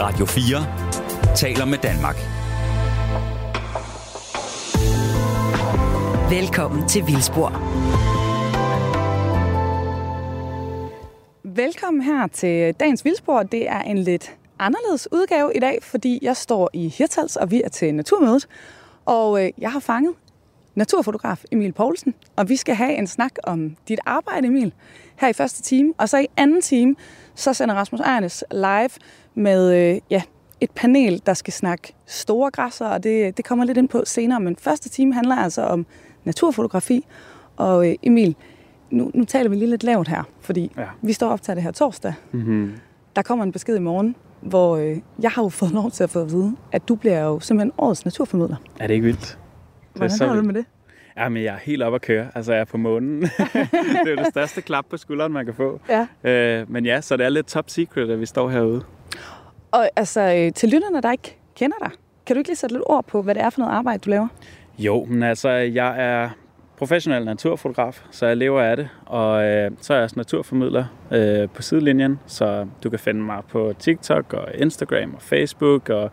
Radio 4 taler med Danmark. Velkommen til Vildspor. Velkommen her til dagens Vildspor. Det er en lidt anderledes udgave i dag, fordi jeg står i Hirtals, og vi er til Naturmødet. Og øh, jeg har fanget naturfotograf Emil Poulsen, og vi skal have en snak om dit arbejde, Emil, her i første time. Og så i anden time, så sender Rasmus Ejnes live med øh, ja, et panel, der skal snakke store græsser, og det, det kommer lidt ind på senere. Men første time handler altså om naturfotografi. Og øh, Emil, nu, nu taler vi lige lidt lavt her, fordi ja. vi står op til det her torsdag. Mm-hmm. Der kommer en besked i morgen, hvor øh, jeg har jo fået lov til at få at vide, at du bliver jo simpelthen årets naturformidler. Er det ikke vildt? Hvordan har du med det? Ja, men jeg er helt op at køre. Altså, jeg er på månen. det er jo det største klap på skulderen, man kan få. Ja. Øh, men ja, så det er lidt top secret, at vi står herude. Og altså, øh, til lytterne, der ikke kender dig, kan du ikke lige sætte lidt ord på, hvad det er for noget arbejde, du laver? Jo, men altså, jeg er professionel naturfotograf, så jeg lever af det. Og øh, så er jeg også naturformidler øh, på sidelinjen, så du kan finde mig på TikTok og Instagram og Facebook og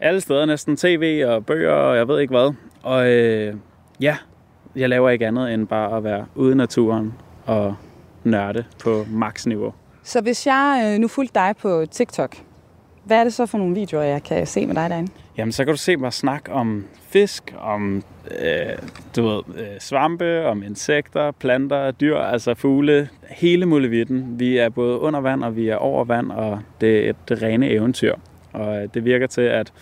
alle steder næsten, tv og bøger og jeg ved ikke hvad. Og øh, ja, jeg laver ikke andet end bare at være ude i naturen og nørde på maksniveau. Så hvis jeg øh, nu fulgte dig på TikTok, hvad er det så for nogle videoer, jeg kan se med dig derinde? Jamen, så kan du se mig snakke om fisk, om øh, du ved, øh, svampe, om insekter, planter, dyr, altså fugle, hele muligheden. Vi er både under vand, og vi er over vand, og det er et rene eventyr. Og øh, det virker til, at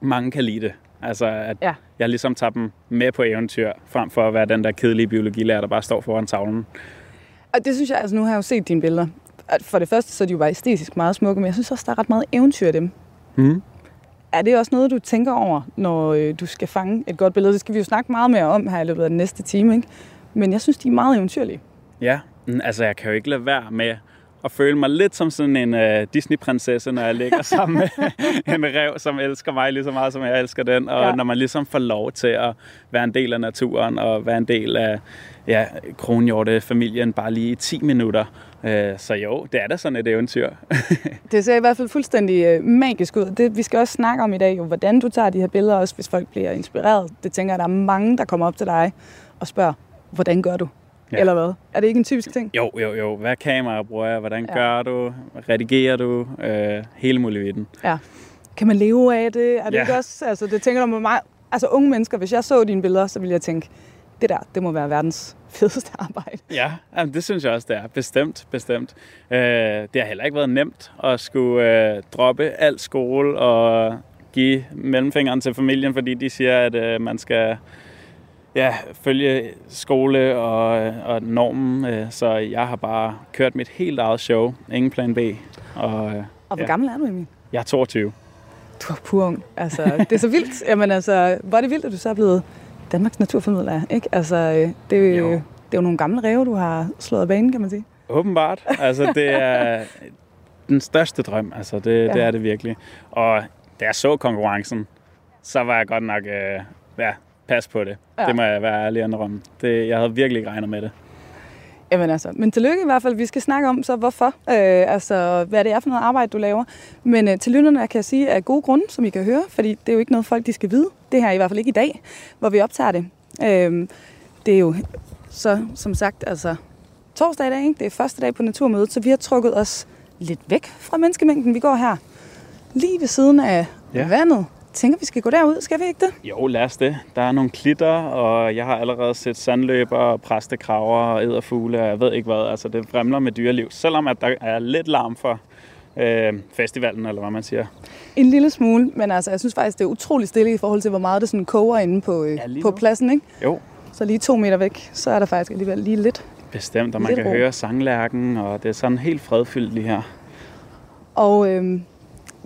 mange kan lide det. Altså, at ja. jeg ligesom tager dem med på eventyr, frem for at være den der kedelige biologilærer, der bare står foran tavlen. Og det synes jeg, altså nu har jeg jo set dine billeder. For det første, så er de jo bare æstetisk meget smukke, men jeg synes også, der er ret meget eventyr i dem. Mm. Er det også noget, du tænker over, når øh, du skal fange et godt billede? Det skal vi jo snakke meget mere om her i løbet af den næste time, ikke? Men jeg synes, de er meget eventyrlige. Ja, altså jeg kan jo ikke lade være med at føle mig lidt som sådan en uh, Disney-prinsesse, når jeg ligger sammen med en rev, som elsker mig lige så meget, som jeg elsker den. Og ja. når man ligesom får lov til at være en del af naturen og være en del af ja, kronhjorte-familien bare lige i 10 minutter. Uh, så jo, det er da sådan et eventyr. det ser i hvert fald fuldstændig uh, magisk ud. Det, vi skal også snakke om i dag, jo, hvordan du tager de her billeder, også hvis folk bliver inspireret. Det tænker jeg, der er mange, der kommer op til dig og spørger, hvordan gør du? Ja. Eller hvad? Er det ikke en typisk ting? Jo, jo, jo. Hvad kamera bruger jeg? Hvordan ja. gør du? Redigerer du? Øh, hele muligheden. Ja. Kan man leve af det? Er det ja. ikke også? Altså, det tænker du med mig. Altså, unge mennesker, hvis jeg så dine billeder, så ville jeg tænke, det der, det må være verdens fedeste arbejde. Ja, jamen, det synes jeg også, det er. Bestemt, bestemt. Øh, det har heller ikke været nemt at skulle øh, droppe al skole og give mellemfingeren til familien, fordi de siger, at øh, man skal ja, følge skole og, og normen, øh, så jeg har bare kørt mit helt eget show. Ingen plan B. Og, og hvor ja. gammel er du, Emil? Jeg er 22. Du er pur ung. Altså, det er så vildt. Jamen altså, hvor er det vildt, at du så er blevet Danmarks naturformidler, ikke? Altså, øh, det er jo, det er jo nogle gamle ræve, du har slået af banen, kan man sige. Åbenbart. Altså, det er den største drøm. Altså, det, ja. det er det virkelig. Og da jeg så konkurrencen, så var jeg godt nok øh, ja, pas på det. Ja. Det må jeg være ærlig indrømme. Det, jeg havde virkelig ikke regnet med det. Jamen altså, men tillykke i hvert fald. Vi skal snakke om så hvorfor, øh, altså hvad det er for noget arbejde, du laver. Men øh, til lytterne kan jeg sige af gode grunde, som I kan høre, fordi det er jo ikke noget, folk de skal vide. Det her er i hvert fald ikke i dag, hvor vi optager det. Øh, det er jo så, som sagt, altså torsdag i dag, ikke? det er første dag på Naturmødet, så vi har trukket os lidt væk fra menneskemængden. Vi går her lige ved siden af ja. vandet, tænker, vi skal gå derud. Skal vi ikke det? Jo, lad os det. Der er nogle klitter, og jeg har allerede set sandløber, præstekraver og æderfugle, og jeg ved ikke hvad. Altså, det fremler med dyreliv, selvom at der er lidt larm for øh, festivalen, eller hvad man siger. En lille smule, men altså, jeg synes faktisk, det er utrolig stille i forhold til, hvor meget det sådan koger inde på, øh, ja, på pladsen, ikke? Jo. Så lige to meter væk, så er der faktisk alligevel lige lidt. Bestemt, og man kan ro. høre sanglærken, og det er sådan helt fredfyldt lige her. Og øh,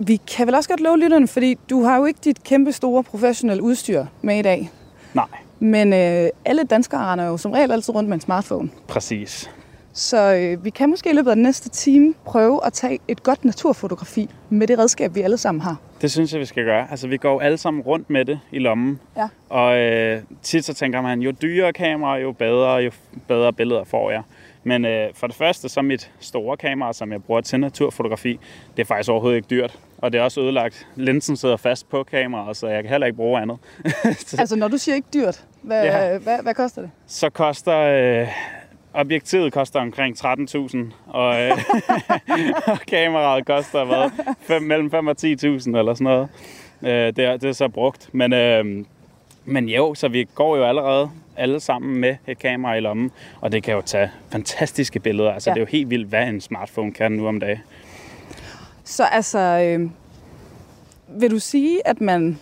vi kan vel også godt love lytterne, fordi du har jo ikke dit kæmpe store professionelle udstyr med i dag. Nej. Men øh, alle danskere render jo som regel altid rundt med en smartphone. Præcis. Så øh, vi kan måske i løbet af den næste time prøve at tage et godt naturfotografi med det redskab, vi alle sammen har. Det synes jeg, vi skal gøre. Altså, vi går alle sammen rundt med det i lommen. Ja. Og øh, tit så tænker man, jo dyrere kamera, jo bedre, jo bedre billeder får jeg. Men øh, for det første, så mit store kamera, som jeg bruger til naturfotografi, det er faktisk overhovedet ikke dyrt. Og det er også ødelagt. Linsen sidder fast på kameraet, så jeg kan heller ikke bruge andet. Altså, når du siger ikke dyrt, hvad, Ja. hvad, hvad koster det? så koster... Øh, objektivet koster omkring 13.000, og, øh, og kameraet koster hvad, fem, mellem 5 og 10.000 eller sådan noget. Øh, det, er, det er så brugt. Men, øh, men jo, så vi går jo allerede alle sammen med et kamera i lommen, og det kan jo tage fantastiske billeder. Altså, Ja. det er jo helt vildt, hvad en smartphone kan nu om dagen. Så altså, øh, vil du sige, at man...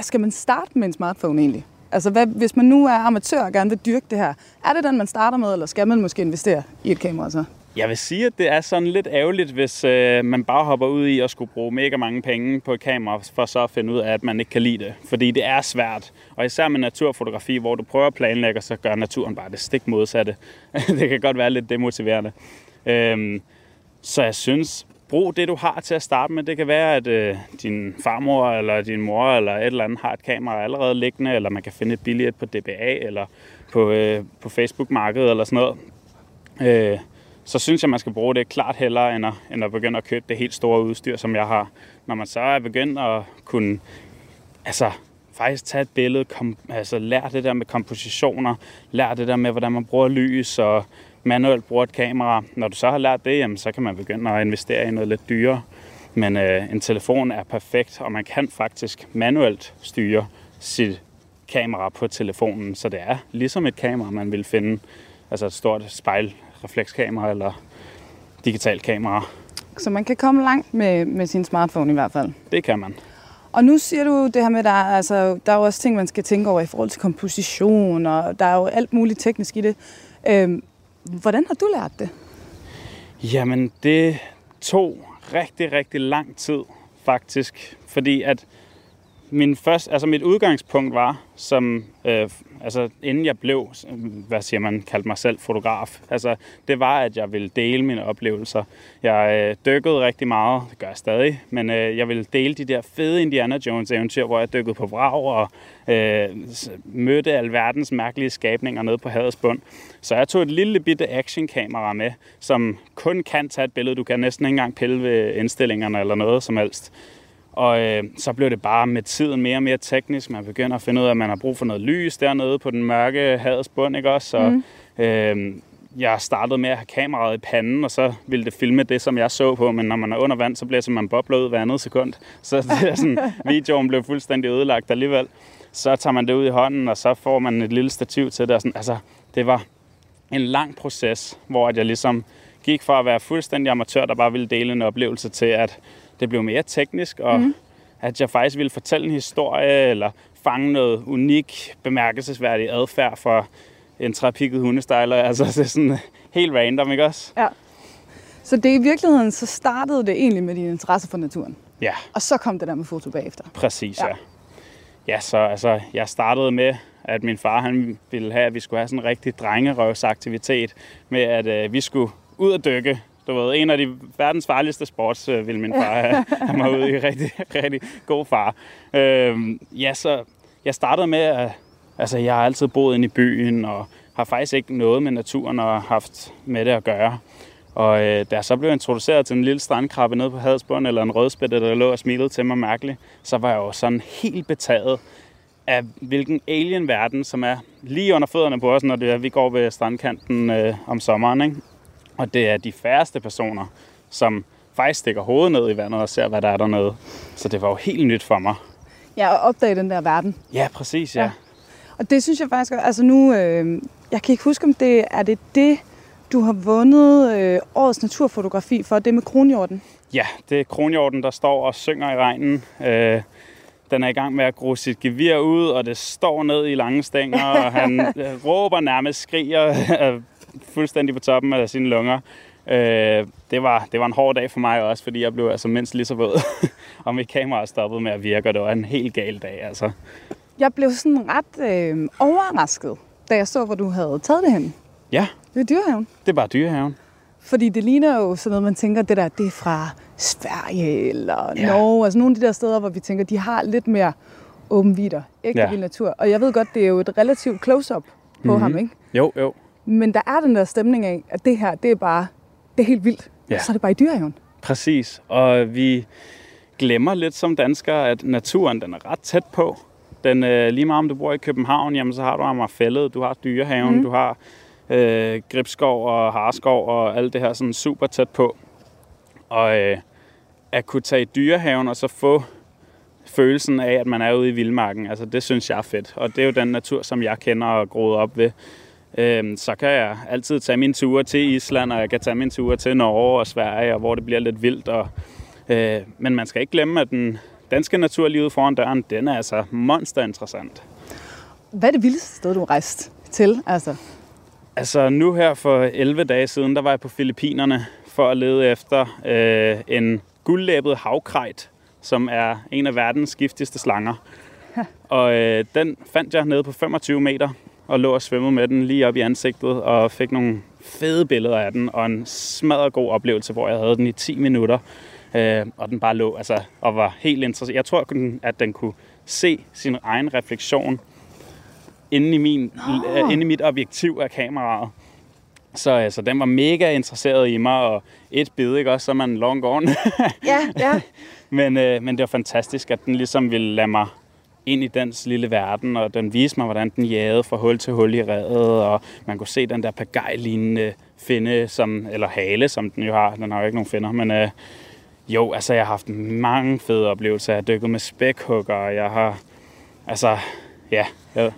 Skal man starte med en smartphone egentlig? Altså, hvad, hvis man nu er amatør og gerne vil dyrke det her, er det den, man starter med, eller skal man måske investere i et kamera så? Jeg vil sige, at det er sådan lidt ærgerligt, hvis øh, man bare hopper ud i at skulle bruge mega mange penge på et kamera, for så at finde ud af, at man ikke kan lide det. Fordi det er svært. Og især med naturfotografi, hvor du prøver at planlægge, og så gør naturen bare det stik modsatte. det kan godt være lidt demotiverende. Øhm, så jeg synes, brug det, du har til at starte med. Det kan være, at øh, din farmor eller din mor eller et eller andet har et kamera allerede liggende, eller man kan finde et billigt på DBA eller på, øh, på Facebook-markedet eller sådan noget. Øh, så synes jeg, man skal bruge det klart hellere, end at, end at begynde at købe det helt store udstyr, som jeg har. Når man så er begyndt at kunne altså, faktisk tage et billede, kom, altså lære det der med kompositioner, lære det der med, hvordan man bruger lys og manuelt bruger et kamera. Når du så har lært det, jamen, så kan man begynde at investere i noget lidt dyrere. Men øh, en telefon er perfekt, og man kan faktisk manuelt styre sit kamera på telefonen, så det er ligesom et kamera, man vil finde. Altså et stort spejlreflekskamera eller digitalt kamera. Så man kan komme langt med, med sin smartphone i hvert fald. Det kan man. Og nu siger du det her med, at der, er- altså, der er jo også ting, man skal tænke over i forhold til komposition, og der er jo alt muligt teknisk i det. Øhm, hvordan har du lært det? Jamen, det tog rigtig, rigtig lang tid, faktisk. Fordi at min første, altså mit udgangspunkt var, som, øh, altså inden jeg blev, hvad siger man, kaldte mig selv fotograf, altså det var, at jeg ville dele mine oplevelser. Jeg øh, dykkede rigtig meget, det gør jeg stadig, men øh, jeg ville dele de der fede Indiana Jones eventyr, hvor jeg dykkede på vrag og øh, mødte alverdens mærkelige skabninger nede på havets bund. Så jeg tog et lille bitte actionkamera med, som kun kan tage et billede. Du kan næsten ikke engang pille ved indstillingerne eller noget som helst. Og øh, så blev det bare med tiden mere og mere teknisk. Man begynder at finde ud af, at man har brug for noget lys dernede på den mørke havets bund, ikke også? Og, mm. øh, jeg startede med at have kameraet i panden, og så ville det filme det, som jeg så på. Men når man er under vand, så bliver man bobler ud hver andet sekund. Så det er sådan, videoen blev fuldstændig ødelagt alligevel. Så tager man det ud i hånden, og så får man et lille stativ til det. Og sådan, altså, det var en lang proces, hvor at jeg ligesom gik fra at være fuldstændig amatør, der bare ville dele en oplevelse, til at det blev mere teknisk, og mm. at jeg faktisk ville fortælle en historie, eller fange noget unik, bemærkelsesværdig adfærd for en trapikket hundestejler. Altså, det er sådan helt random, ikke også? Ja. Så det i virkeligheden, så startede det egentlig med din interesse for naturen. Ja, Og så kom det der med foto bagefter. præcis, Ja. ja. ja. Ja, så altså, jeg startede med, at min far han ville have, at vi skulle have sådan en rigtig drengerøvsaktivitet, med at øh, vi skulle ud og dykke. Du ved, en af de verdens farligste sports øh, ville min far have, have mig ude i. Rigtig, rigtig god far. Øhm, ja, så jeg startede med, at altså, jeg har altid boet inde i byen, og har faktisk ikke noget med naturen og haft med det at gøre. Og øh, da jeg så blev introduceret til en lille strandkrabbe nede på Hadesbund, eller en rødspætte, der lå og smilede til mig mærkeligt, så var jeg jo sådan helt betaget af hvilken alien-verden, som er lige under fødderne på os, når det er, vi går ved strandkanten øh, om sommeren. Ikke? Og det er de færreste personer, som faktisk stikker hovedet ned i vandet og ser, hvad der er dernede. Så det var jo helt nyt for mig. Ja, og opdage den der verden. Ja, præcis, ja. Ja. Og det synes jeg faktisk, altså nu, øh, jeg kan ikke huske, om det er det, det du har vundet øh, årets naturfotografi for, det med kronhjorten. Ja, det er kronhjorten, der står og synger i regnen. Øh, den er i gang med at gro sit gevir ud, og det står ned i lange stænger, og han råber nærmest, skriger øh, fuldstændig på toppen af sine lunger. Øh, det, var, det var en hård dag for mig også, fordi jeg blev altså mindst lige så våd, og mit kamera stoppede med at virke, og det var en helt gal dag. Altså. Jeg blev sådan ret øh, overrasket, da jeg så, hvor du havde taget det hen. Ja, Det er dyrehaven. det er bare dyrehaven. Fordi det ligner jo sådan noget, man tænker, det der, det er fra Sverige eller Ja. Norge. Altså nogle af de der steder, hvor vi tænker, de har lidt mere åben vidder, ægte ja. vild natur. Og jeg ved godt, det er jo et relativt close-up på mm-hmm. ham, ikke? Jo, jo. Men der er den der stemning af, at det her, det er bare, det er helt vildt. Ja. Ja. Så er det bare i dyrehaven. Præcis, og vi glemmer lidt som danskere, at naturen den er ret tæt på. Den, øh, lige meget om du bor i København, jamen, så har du Amagerfællet, du har Dyrehaven, mm. du har øh, Gribskov og Harskov og alt det her sådan super tæt på. Og øh, at kunne tage i Dyrehaven og så få følelsen af, at man er ude i vildmarken, altså det synes jeg er fedt. Og det er jo den natur, som jeg kender og groet op ved. Øhm, så kan jeg altid tage mine ture til Island, og jeg kan tage mine ture til Norge og Sverige, og hvor det bliver lidt vildt. Og, øh, men man skal ikke glemme, at den danske natur lige ude foran døren, den er altså monster interessant. Hvad er det vildeste sted, du har rejst til? Altså, Altså nu her for 11 dage siden, der var jeg på Filippinerne for at lede efter øh, en guldlæbet havkrejt, som er en af verdens giftigste slanger. Og øh, den fandt jeg nede på 25 meter og lå og svømmede med den lige op i ansigtet og fik nogle fede billeder af den og en smadret god oplevelse, hvor jeg havde den i 10 minutter. Øh, og den bare lå altså, og var helt interessant. Jeg tror, at den kunne se sin egen refleksion inde i, min, øh, inde i mit objektiv af kameraet. Så altså, den var mega interesseret i mig, og et bid, ikke også, så er man long gone. ja, ja. men, øh, men det var fantastisk, at den ligesom ville lade mig ind i dens lille verden, og den viste mig, hvordan den jagede fra hul til hul i redet, og man kunne se den der pagaj-lignende finde, som, eller hale, som den jo har. Den har jo ikke nogen finder, men øh, jo, altså jeg har haft mange fede oplevelser. Jeg har dykket med spækhugger, og jeg har, altså, ja, jeg,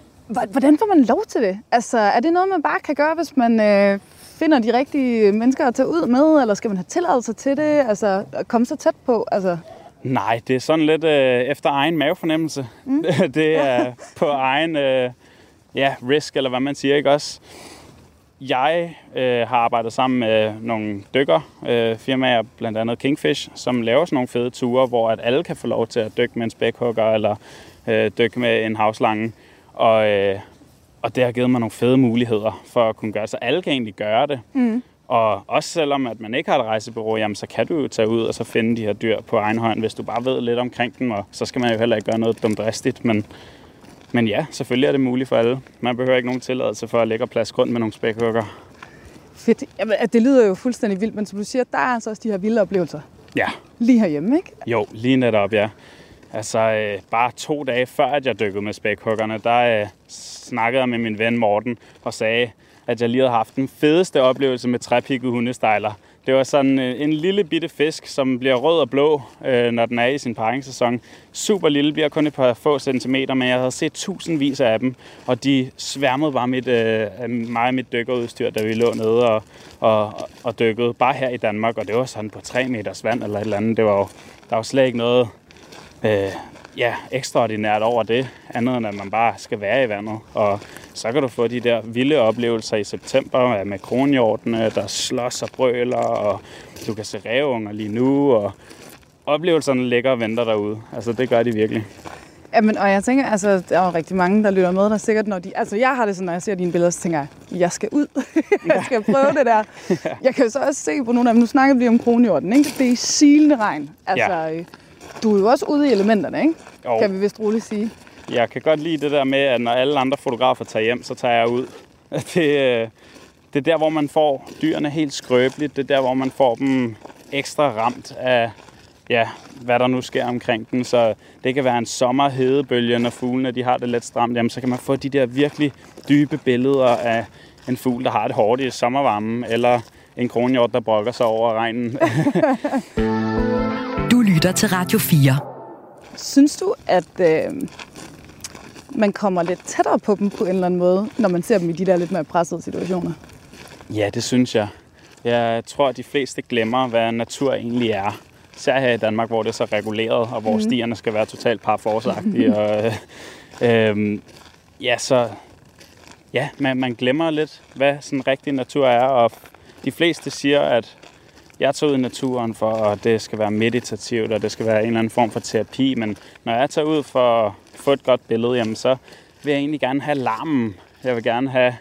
Hvordan får man lov til det? Altså, er det noget, man bare kan gøre, hvis man øh, finder de rigtige mennesker at tage ud med, eller skal man have tilladelse til det? Altså, komme så tæt på? Altså, Nej, det er sådan lidt øh, efter egen mavefornemmelse. Mm. det er på egen øh, ja, risk, eller hvad man siger, ikke også? Jeg øh, har arbejdet sammen med nogle dykker, øh, firmaer, blandt andet Kingfish, som laver sådan nogle fede ture, hvor at alle kan få lov til at dykke med en spækhugger, eller øh, dykke med en havslange. Og, øh, og det har givet mig nogle fede muligheder for at kunne gøre. Så alle kan egentlig gøre det. Mm. Og også selvom at man ikke har et rejsebureau, jamen, så kan du jo tage ud og så finde de her dyr på egen hånd, hvis du bare ved lidt omkring dem. Og så skal man jo heller ikke gøre noget dumdristigt. Men, men ja, selvfølgelig er det muligt for alle. Man behøver ikke nogen tilladelse for at lægge og plads rundt med nogle spækhugger. Fedt. Jamen, det lyder jo fuldstændig vildt, men som du siger, der er altså også de her vilde oplevelser. Ja. Lige herhjemme, ikke? Jo, lige netop, ja. Altså, øh, bare to dage før, at jeg dykkede med spækhuggerne, der øh, snakkede jeg med min ven Morten og sagde, at jeg lige havde haft den fedeste oplevelse med træpikket hundestejler. Det var sådan øh, en lille bitte fisk, som bliver rød og blå, øh, når den er i sin paringssæson. Super lille, bliver kun et par få centimeter, men jeg havde set tusindvis af dem, og de sværmede bare mit, øh, mig og mit dykkerudstyr, da vi lå nede og, og, og dykkede, bare her i Danmark, og det var sådan på 3 meters vand eller et eller andet. Det var jo, der var slet ikke noget øh, ja, ekstraordinært over det, andet end at man bare skal være i vandet. Og så kan du få de der vilde oplevelser i september med kronhjortene, der slås og brøler, og du kan se ræveunger lige nu, og oplevelserne ligger og venter derude. Altså, det gør de virkelig. Jamen, og jeg tænker, altså, der er jo rigtig mange, der lytter med, der sikkert, når de... Altså, jeg har det sådan, når jeg ser dine billeder, så tænker jeg, jeg skal ud. jeg skal prøve det der. Jeg kan jo så også se på nogle af dem, nu snakker vi om kronhjorten, ikke? Det er silende regn. Altså, ja. du er jo også ude i elementerne, ikke? Jo. Kan vi vist roligt sige. Jeg kan godt lide det der med, at når alle andre fotografer tager hjem, så tager jeg ud. Det, det er der, hvor man får dyrene helt skrøbeligt. Det er der, hvor man får dem ekstra ramt af, ja, hvad der nu sker omkring den. Så det kan være en sommerhedebølge, når fuglene de har det lidt stramt. Jamen, så kan man få de der virkelig dybe billeder af en fugl, der har det hårdt i sommervarmen, eller en kronhjort, der brokker sig over regnen. du lytter til Radio 4. Synes du, at øh, man kommer lidt tættere på dem på en eller anden måde, når man ser dem i de der lidt mere pressede situationer? Ja, det synes jeg. Jeg tror, at de fleste glemmer, hvad natur egentlig er. Især her i Danmark, hvor det er så reguleret, og hvor mm. stierne skal være totalt parforsagtige. og, øh, øh, ja, så ja, man, man glemmer lidt, hvad sådan rigtig natur er. Og de fleste siger, at jeg tager ud i naturen for, at det skal være meditativt, og det skal være en eller anden form for terapi. Men når jeg tager ud for at få et godt billede, jamen, så vil jeg egentlig gerne have larmen. Jeg vil gerne have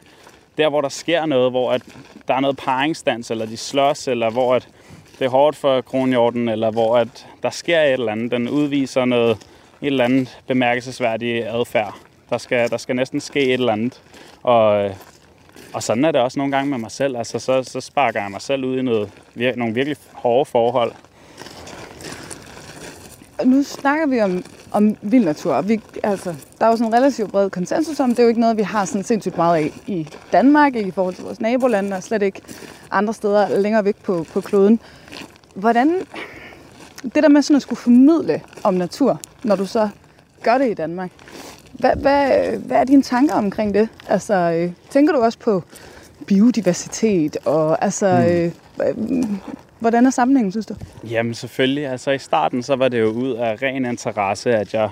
der, hvor der sker noget, hvor at der er noget paringsdans, eller de slås, eller hvor at det er hårdt for kronhjorten, eller hvor at der sker et eller andet. Den udviser noget, et eller andet bemærkelsesværdigt adfærd. Der skal, der skal næsten ske et eller andet. Og øh, og sådan er det også nogle gange med mig selv. Altså, så, så sparker jeg mig selv ud i noget, vir- nogle virkelig hårde forhold. Nu snakker vi om, om vild natur. og Vi, altså, der er jo sådan en relativt bred konsensus om, det er jo ikke noget, vi har sådan sindssygt meget af i Danmark, ikke i forhold til vores nabolande, og slet ikke andre steder længere væk på, på kloden. Hvordan, det der med sådan at skulle formidle om natur, når du så gør det i Danmark, hvad, hvad, hvad er dine tanker omkring det? Altså, øh, tænker du også på biodiversitet, og altså, mm. øh, hvordan er sammenhængen, synes du? Jamen selvfølgelig. Altså i starten, så var det jo ud af ren interesse, at jeg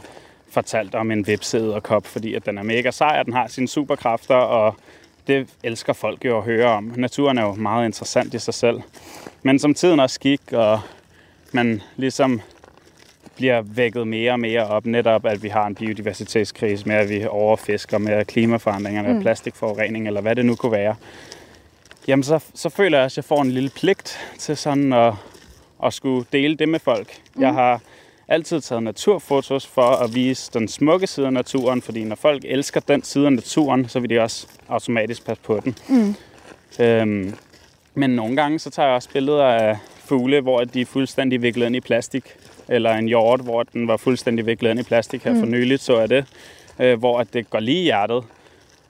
fortalte om en vipseæderkop, fordi at den er mega sej, og den har sine superkræfter, og det elsker folk jo at høre om. Naturen er jo meget interessant i sig selv. Men som tiden også gik, og man ligesom bliver vækket mere og mere op, netop at vi har en biodiversitetskrise med, at vi overfisker med klimaforandringer, med mm. plastikforurening, eller hvad det nu kunne være. Jamen, så, så føler jeg også, at jeg får en lille pligt til sådan at, at skulle dele det med folk. Mm. Jeg har altid taget naturfotos for at vise den smukke side af naturen, fordi når folk elsker den side af naturen, så vil de også automatisk passe på den. Mm. Øhm, men nogle gange så tager jeg også billeder af fugle, hvor de er fuldstændig viklet ind i plastik. Eller en hjort, hvor den var fuldstændig viklet ind i plastik her mm. for nyligt, så er det. Øh, hvor at det går lige i hjertet.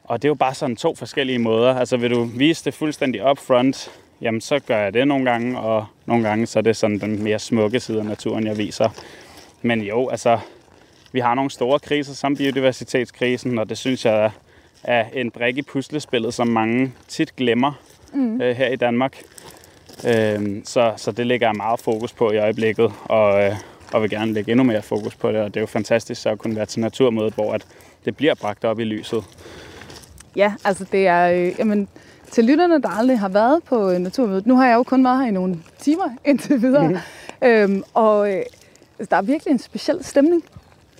Og det er jo bare sådan to forskellige måder. Altså vil du vise det fuldstændig upfront, jamen så gør jeg det nogle gange, og nogle gange så er det sådan den mere smukke side af naturen, jeg viser. Men jo, altså, vi har nogle store kriser som biodiversitetskrisen, og det synes jeg er en brik i puslespillet, som mange tit glemmer mm. øh, her i Danmark. Øh, så, så det lægger jeg meget fokus på i øjeblikket, og, øh, og vil gerne lægge endnu mere fokus på det. Og det er jo fantastisk så at kunne være til naturmødet, hvor at det bliver bragt op i lyset. Ja, altså det er, øh, jamen, til lytterne, der aldrig har været på øh, Naturmødet, nu har jeg jo kun været her i nogle timer indtil videre, mm. øhm, og øh, der er virkelig en speciel stemning.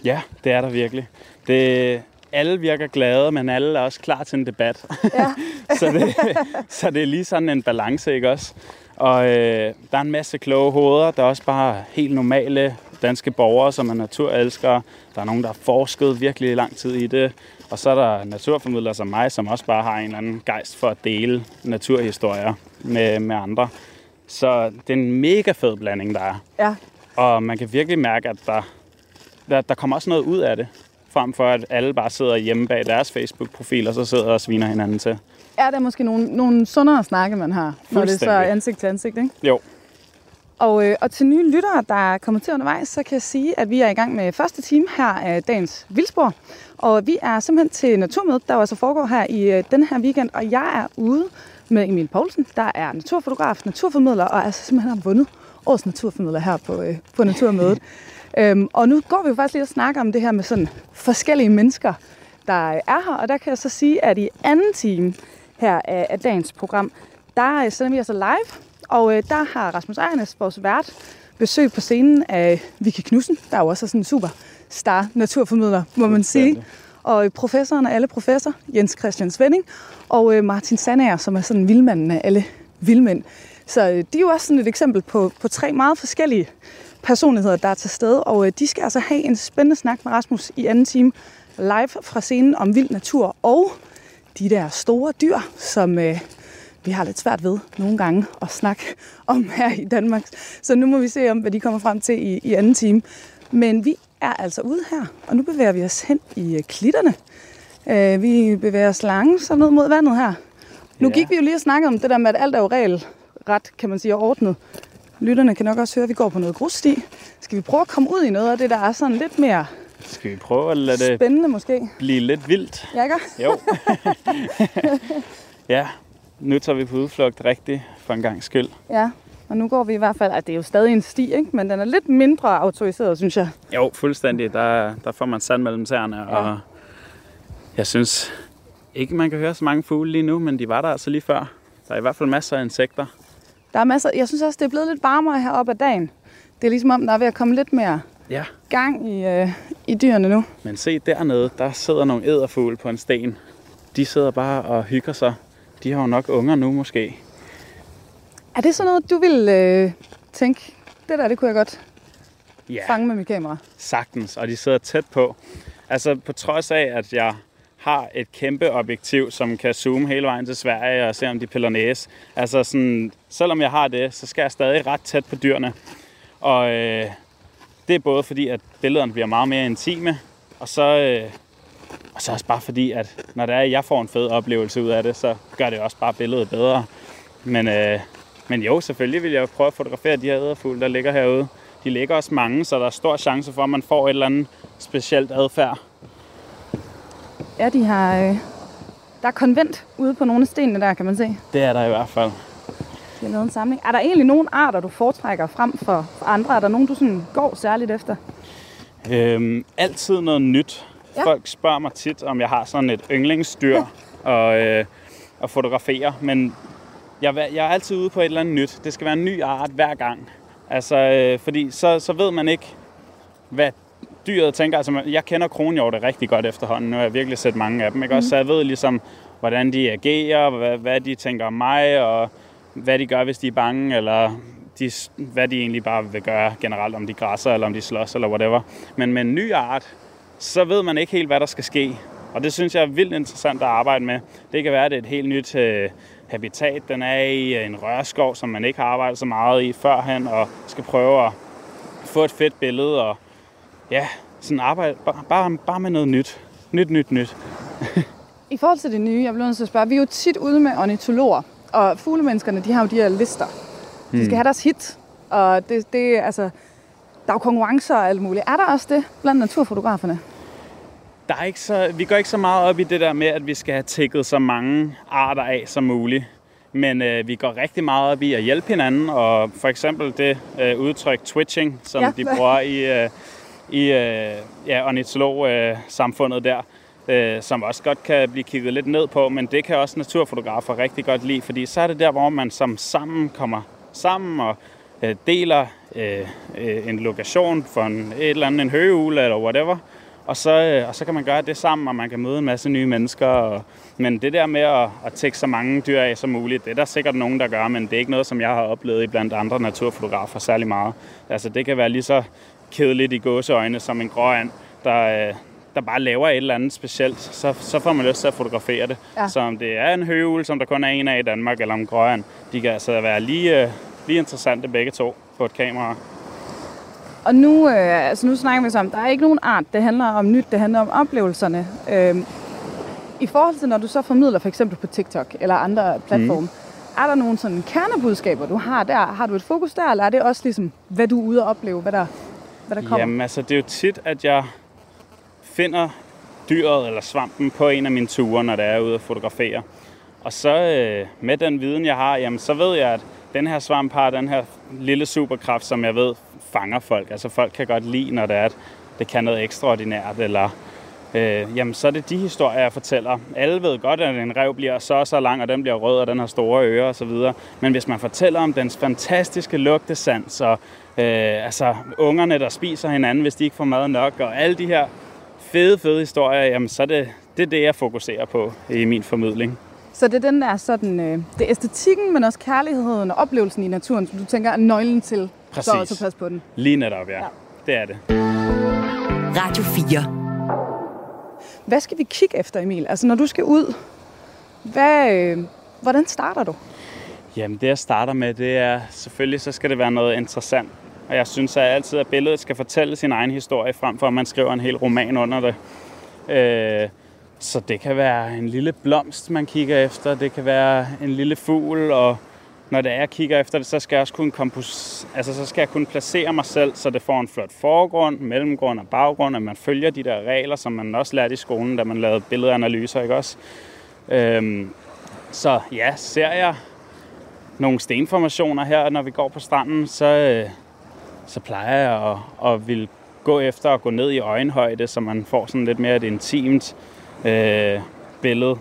Ja, det er der virkelig. Det, alle virker glade, men alle er også klar til en debat. Ja. så, det, så det er lige sådan en balance, ikke også? Og øh, der er en masse kloge hoveder. Der er også bare helt normale danske borgere, som er naturelskere. Der er nogen, der har forsket virkelig lang tid i det. Og så er der naturformidlere som mig, som også bare har en eller anden gejst for at dele naturhistorier med, med andre. Så det er en mega fed blanding, der er. Ja. Og man kan virkelig mærke, at der, der, der kommer også noget ud af det. Frem for, at alle bare sidder hjemme bag deres Facebook-profil, og så sidder og sviner hinanden til. Er der måske nogle, nogle sundere snakke, man har, når det er så ansigt til ansigt, ikke? Jo. Og, øh, og til nye lyttere, der er kommet til undervejs, så kan jeg sige, at vi er i gang med første time her af dagens Vildspor. Og vi er simpelthen til Naturmødet, der også foregår her i øh, den her weekend. Og jeg er ude med Emil Poulsen, der er naturfotograf, naturformidler, og altså simpelthen har vundet årets naturformidler her på, øh, på Naturmødet. øhm, og nu går vi jo faktisk lige og snakker om det her med sådan forskellige mennesker, der er her. Og der kan jeg så sige, at i anden time her af, af dagens program, der sender vi altså live og øh, der har Rasmus Ejernes, vores vært, besøg på scenen af Vicky Knudsen, der er jo også sådan en super star naturformidler, må man sige. Og professoren af alle professor, Jens Christian Svending, og øh, Martin Sandager, som er sådan vildmanden af alle vildmænd. Så øh, de er jo også sådan et eksempel på, på tre meget forskellige personligheder, der er til stede. Og øh, de skal altså have en spændende snak med Rasmus i anden time live fra scenen om vild natur og de der store dyr, som øh, vi har lidt svært ved nogle gange at snakke om her i Danmark. Så nu må vi se om, hvad de kommer frem til i, i anden time. Men vi er altså ude her, og nu bevæger vi os hen i øh, klitterne. Øh, vi bevæger os langsomt ned mod vandet her. Nu ja. gik vi jo lige og snakkede om det der med, at alt er jo ret, kan man sige, ordnet. Lytterne kan nok også høre, at vi går på noget grussti. Skal vi prøve at komme ud i noget af det, der er sådan lidt mere skal vi prøve at lade det Spændende måske. blive lidt vildt? Ja, ikke? Jo. ja, nu tager vi på udflugt rigtigt for en gang skyld. Ja, og nu går vi i hvert fald, at det er jo stadig en sti, ikke? men den er lidt mindre autoriseret, synes jeg. Jo, fuldstændig. Der, der får man sand mellem tæerne, ja. og jeg synes ikke, man kan høre så mange fugle lige nu, men de var der altså lige før. Der er i hvert fald masser af insekter. Der er masser. Jeg synes også, det er blevet lidt varmere heroppe ad dagen. Det er ligesom om, der er ved at komme lidt mere ja. gang i, øh, i dyrene nu. Men se dernede, der sidder nogle æderfugle på en sten. De sidder bare og hygger sig de har jo nok unger nu måske. Er det sådan noget, du vil øh, tænke, det der, det kunne jeg godt ja, fange med mit kamera? sagtens, og de sidder tæt på. Altså på trods af, at jeg har et kæmpe objektiv, som kan zoome hele vejen til Sverige og se, om de piller næse. Altså sådan, selvom jeg har det, så skal jeg stadig ret tæt på dyrene. Og øh, det er både fordi, at billederne bliver meget mere intime, og så, øh, og så også bare fordi, at når det er, at jeg får en fed oplevelse ud af det, så gør det også bare billedet bedre. Men, øh, men jo, selvfølgelig vil jeg prøve at fotografere de her æderfugle, der ligger herude. De ligger også mange, så der er stor chance for, at man får et eller andet specielt adfærd. Ja, de har... Øh, der er konvent ude på nogle af stenene der, kan man se. Det er der i hvert fald. De har lavet en samling. Er der egentlig nogle arter, du foretrækker frem for, for andre? Er der nogen, du sådan går særligt efter? Øhm, altid noget nyt. Ja. Folk spørger mig tit, om jeg har sådan et yndlingsdyr og, øh, og fotografere, men jeg, er- jeg er altid ude på et eller andet nyt. Det skal være en ny art hver gang. Altså, øh, fordi så, så ved man ikke, hvad dyret tænker. Altså, jeg kender kronhjorte rigtig godt efterhånden. Nu har jeg virkelig set mange af dem. Ikke? Også, så jeg ved ligesom, hvordan de agerer, hvad, hvad de tænker om mig, og hvad de gør, hvis de er bange, eller de, hvad de egentlig bare vil gøre generelt, om de græsser, eller om de slås, eller whatever. Men med en ny art, så ved man ikke helt, hvad der skal ske. Og det synes jeg er vildt interessant at arbejde med. Det kan være, at det er et helt nyt øh, habitat, den er i øh, en rørskov, som man ikke har arbejdet så meget i førhen, og skal prøve at få et fedt billede, og ja, sådan arbejde bare, bare, bare med noget nyt. Nyt, nyt, nyt. I forhold til det nye, jeg bliver nødt til at spørge, vi er jo tit ude med ornitologer, og fuglemenneskerne, de har jo de her lister. De skal have deres hit, og det, det altså, der er jo konkurrencer og alt muligt. Er der også det blandt naturfotograferne? Der er ikke så, vi går ikke så meget op i det der med, at vi skal have tækket så mange arter af som muligt. Men øh, vi går rigtig meget op i at hjælpe hinanden, og for eksempel det øh, udtryk twitching, som Ja, de bruger i, øh, i øh, ja, ornitolog-samfundet der, øh, som også godt kan blive kigget lidt ned på, men det kan også naturfotografer rigtig godt lide, fordi så er det der, hvor man som sammen kommer sammen og øh, deler øh, øh, en lokation for en, et eller andet, en høgeugle eller whatever, og så, øh, og så kan man gøre det sammen, og man kan møde en masse nye mennesker. Og, men det der med at, at tække så mange dyr af som muligt, det er der sikkert nogen, der gør, men det er ikke noget, som jeg har oplevet i blandt andre naturfotografer særlig meget. Altså det kan være lige så kedeligt i gåseøjne som en gråand, der, øh, der bare laver et eller andet specielt, så, så får man lyst til at fotografere det. Ja. Så om det er en høgeugle, som der kun er en af i Danmark, eller en gråand, de kan altså være lige, øh, lige interessante begge to på et kamera. Og nu, øh, altså nu snakker vi så om, der er ikke nogen art, det handler om nyt, det handler om oplevelserne. Øh, I forhold til, når du så formidler for eksempel på TikTok eller andre platforme, mm. er der nogle sådan kernebudskaber, du har der? Har du et fokus der, eller er det også ligesom, hvad du er ude og opleve, hvad der, hvad der kommer? Jamen altså, det er jo tit, at jeg finder dyret eller svampen på en af mine ture, når der er ude at fotografere. Og så øh, med den viden, jeg har, jamen, så ved jeg, at den her svamp har den her lille superkraft, som jeg ved fanger folk. Altså folk kan godt lide, når det er, at det kan noget ekstraordinært, eller øh, jamen, så er det de historier, jeg fortæller. Alle ved godt, at en rev bliver så og så lang, og den bliver rød, og den har store ører osv. Men hvis man fortæller om dens fantastiske lugtesans, og øh, altså ungerne, der spiser hinanden, hvis de ikke får mad nok, og alle de her fede, fede historier, jamen, så er det, det er det, jeg fokuserer på i min formidling. Så det er den der sådan, øh, det er æstetikken, men også kærligheden og oplevelsen i naturen, som du tænker er nøglen til så Præcis. også at passe på den. Lige netop, ja. Ja. ja. Det er det. Radio 4. Hvad skal vi kigge efter, Emil? Altså når du skal ud, hvad, øh, hvordan starter du? Jamen det jeg starter med, det er selvfølgelig, så skal det være noget interessant. Og jeg synes at altid, at billedet skal fortælle sin egen historie, frem for at man skriver en hel roman under det. Øh, så det kan være en lille blomst, man kigger efter. Det kan være en lille fugl, og når det er, jeg kigger efter det, så skal jeg også kunne, kompos- altså, så skal jeg kunne placere mig selv, så det får en flot forgrund, mellemgrund og baggrund, at man følger de der regler, som man også lærte i skolen, da man lavede billedanalyser, ikke også? Øhm, så ja, ser jeg nogle stenformationer her, når vi går på stranden, så, øh, så plejer jeg at, at vil gå efter at gå ned i øjenhøjde, så man får sådan lidt mere et intimt øh, billede.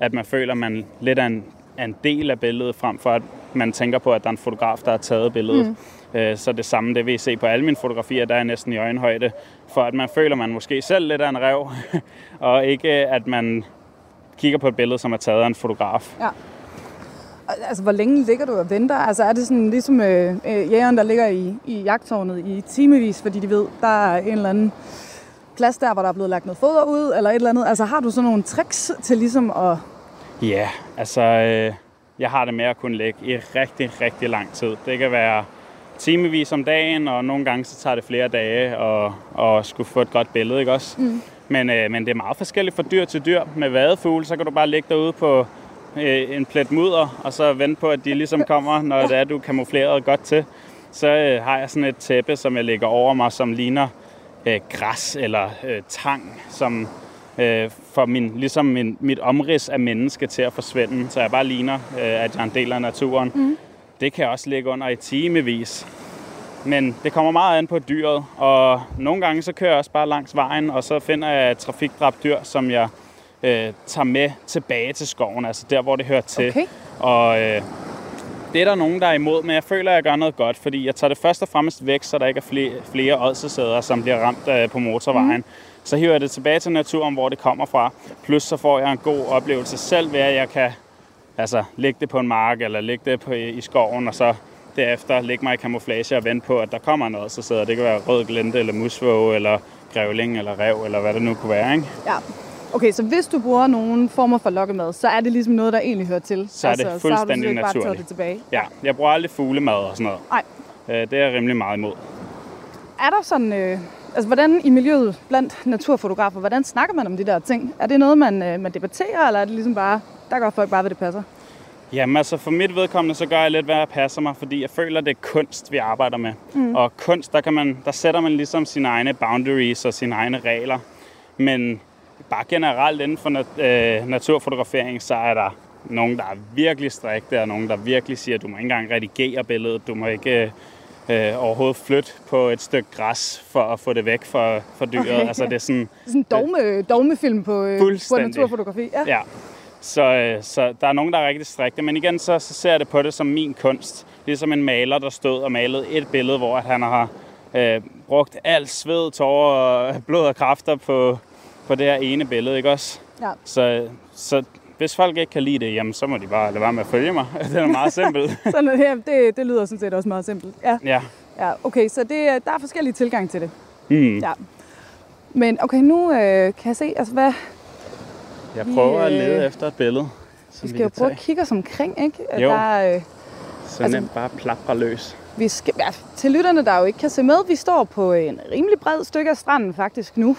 At man føler, at man lidt er en, er en del af billedet, frem for at man tænker på, at der er en fotograf, der har taget billedet. Mm. Øh, så det samme, det vil I se på alle mine fotografier, der er næsten i øjenhøjde, for at man føler, at man måske selv lidt er en rev, og ikke at man kigger på et billede, som er taget af en fotograf. Ja. Altså, hvor længe ligger du og venter? Altså, er det sådan ligesom øh, øh, jægeren, der ligger i, i jagttårnet i timevis, fordi de ved, der er en eller anden plads der, hvor der er blevet lagt noget foder ud, eller et eller andet? Altså har du sådan nogle tricks til ligesom at... Ja, altså øh, jeg har det med at kunne lægge i rigtig, rigtig lang tid. Det kan være timevis om dagen, og nogle gange så tager det flere dage og, og skulle få et godt billede, ikke også? Mm. Men, øh, men det er meget forskelligt fra dyr til dyr. Med vadefugle, så kan du bare ligge derude på øh, en plet mudder, og så vente på, at de ligesom kommer, når det er, du er kamufleret godt til. Så øh, har jeg sådan et tæppe, som jeg lægger over mig, som ligner øh, græs eller øh, tang, som øh, får min, ligesom min, mit omrids af menneske til at forsvinde, så jeg bare ligner, øh, at jeg er en del af naturen. Mm. Det kan jeg også ligge under i timevis. Men det kommer meget an på dyret, og nogle gange så kører jeg også bare langs vejen, og så finder jeg et trafikdræbt dyr, som jeg øh, tager med tilbage til skoven, altså der, hvor det hører til. Okay. Og øh, det er der nogen, der er imod, men jeg føler, at jeg gør noget godt, fordi jeg tager det først og fremmest væk, så der ikke er flere, flere ådsesæder, som bliver ramt øh, på motorvejen. Mm. Så hiver jeg det tilbage til naturen, hvor det kommer fra. Plus så får jeg en god oplevelse selv ved, at jeg kan altså, lægge det på en mark, eller lægge det på, i skoven, og så derefter lægge mig i kamuflage og vente på, at der kommer noget, så sidder det kan være rød glente, eller musvåge, eller grævling, eller rev, eller hvad det nu kunne være, ikke? Ja. Okay, så hvis du bruger nogle former for lokkemad, så er det ligesom noget, der egentlig hører til? Så er det altså, så har du fuldstændig ikke bare naturligt. det tilbage? Ja, jeg bruger aldrig fuglemad og sådan noget. Nej. Øh, Det er jeg rimelig meget imod. Er der sådan... Øh, altså, hvordan i miljøet blandt naturfotografer, hvordan snakker man om de der ting? Er det noget, man, øh, man debatterer, eller er det ligesom bare... Der gør folk bare, hvad det passer? Jamen altså for mit vedkommende, så gør jeg lidt, hvad jeg passer mig, fordi jeg føler, det er kunst, vi arbejder med. Mm. Og kunst, der, kan man, der sætter man ligesom sine egne boundaries og sine egne regler. Men bare generelt inden for nat, øh, naturfotografering, så er der nogen, der er virkelig strikte, og nogen, der virkelig siger, at du må ikke engang redigere billedet, du må ikke øh, overhovedet flytte på et stykke græs for at få det væk fra, fra dyret. Okay. Altså det er sådan, Sådan en dogme, dogmefilm på, øh, på naturfotografi. Ja. Ja. Så, øh, så der er nogen, der er rigtig strikte. Men igen, så, så ser jeg det på det som min kunst. Ligesom en maler, der stod og malede et billede, hvor at han har øh, brugt alt sved, tårer, og blod og kræfter på, på det her ene billede, ikke også? Ja. Så, så hvis folk ikke kan lide det, jamen, så må de bare lade være med at følge mig. det er meget simpelt. Sådan, er det, her. det, det lyder sådan set også meget simpelt. Ja, ja. ja okay, så det, er- der er forskellige tilgang til det. Mm. Ja. Men okay, nu øh, kan jeg se, altså hvad, Jeg prøver at øh, lede efter et billede, vi som vi, skal jo kan prøve at tage. kigge os omkring, ikke? At Jo. Der, øh, Så altså- nemt bare plapre løs. vi skal, ja, til lytterne, der jo ikke kan se med, vi står på en rimelig bred stykke af stranden faktisk nu.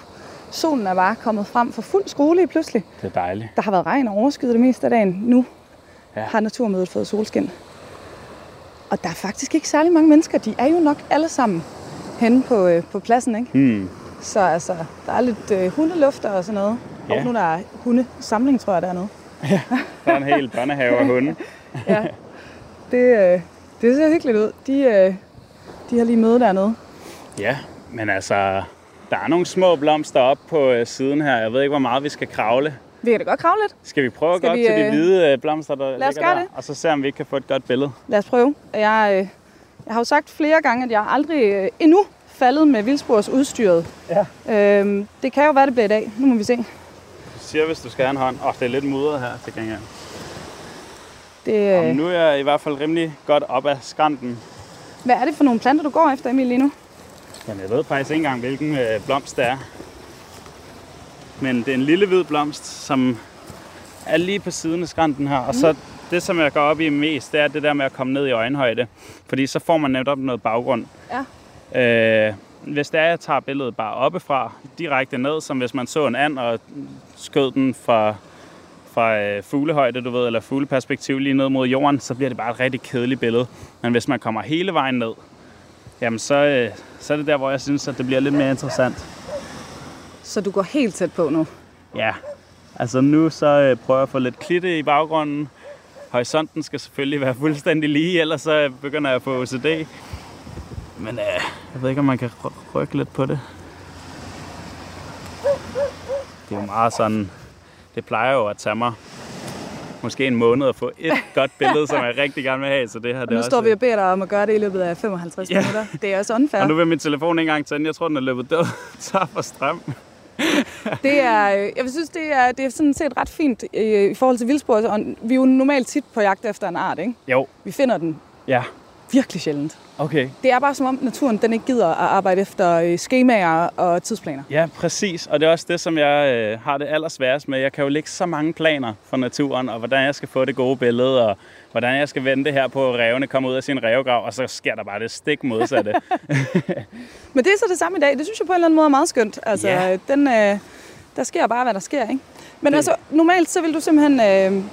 Solen er bare kommet frem for fuld skole i pludselig. Det er dejligt. Der har været regn og overskyet det meste af dagen. Nu Ja. ja. har naturmødet fået solskin. Og der er faktisk ikke særlig mange mennesker. De er jo nok alle sammen henne på, øh, på pladsen, ikke? Hmm. Så altså, der er lidt øh, hundelufter og sådan noget. Ja. Ja. Og nu der er hundesamling, tror jeg, dernede. Der er en hel børnehave af hunde. Ja. det, øh, det ser hyggeligt ud. De, øh, de har lige møde dernede. Ja, men altså, der er nogle små blomster op på øh, siden her. Jeg ved ikke, hvor meget vi skal kravle. Vi kan da godt kravle lidt. Skal vi prøve at gå op vi, til de øh, hvide øh, blomster, der lad os ligger gøre der? det. Og så se, om vi ikke kan få et godt billede. Lad os prøve. Jeg, øh, jeg har jo sagt flere gange, at jeg aldrig øh, endnu faldet med vildspors udstyret. Ja. Øhm, det kan jo være, det bliver i dag. Nu må vi se. Du siger, hvis du skal have en hånd. Åh, oh, det er lidt mudret her til gengæld. Det, Og øh, nu er jeg i hvert fald rimelig godt op ad skrænten. hvad er det for nogle planter, du går efter, Emil, lige nu? Jamen, jeg ved faktisk ikke engang, hvilken øh, blomst det er. Men det er en lille hvid blomst, som er lige på siden af skrænten her. Og så det, som jeg går op i mest, det er det der med at komme ned i øjenhøjde. Fordi så får man netop noget baggrund. Ja. Øh, hvis det er, at jeg tager billedet bare oppefra, direkte ned, som hvis man så en and og skød den fra, fra øh, fuglehøjde, du ved, eller fugleperspektiv lige ned mod jorden, så bliver det bare et rigtig kedeligt billede. Men hvis man kommer hele vejen ned, jamen så, øh, så er det der, hvor jeg synes, at det bliver lidt mere interessant. Så du går helt tæt på nu. Ja, altså nu så øh, prøver jeg at få lidt klitte i baggrunden. Horisonten skal selvfølgelig være fuldstændig lige, ellers så begynder jeg at få OCD. Men øh, jeg ved ikke, om man kan ry- rykke lidt på det. Det er jo meget sådan... Det plejer jo at tage mig måske en måned at få et godt billede, som jeg rigtig gerne vil have. Så det her, Og det nu er står også, vi og beder dig om at gøre det i løbet af 55 Ja. minutter. Det er også unfair. Og nu vil min telefon ikke engang tænde. Jeg tror, den er løbet død tør for strøm. Det er, øh, jeg synes, det er, det er sådan set ret fint øh, i forhold til vildspor. Vi er jo normalt tit på jagt efter en art, ikke? Jo, Vi finder den ja. Virkelig sjældent. Okay. Det er bare som om naturen den ikke gider at arbejde efter øh, skemaer og tidsplaner. Ja, præcis. Og det er også det, som jeg øh, har det allersværest med. Jeg kan jo lægge så mange planer for naturen, og hvordan jeg skal få det gode billede, og hvordan jeg skal vente her på, at revene kommer ud af sin revgrav, og så sker der bare det stik modsatte. Men det er så det samme i dag. Det synes jeg på en eller anden måde er meget skønt. Altså, yeah. den, øh, der sker bare, hvad der sker, ikke? Men Det- altså, normalt så vil du simpelthen øh,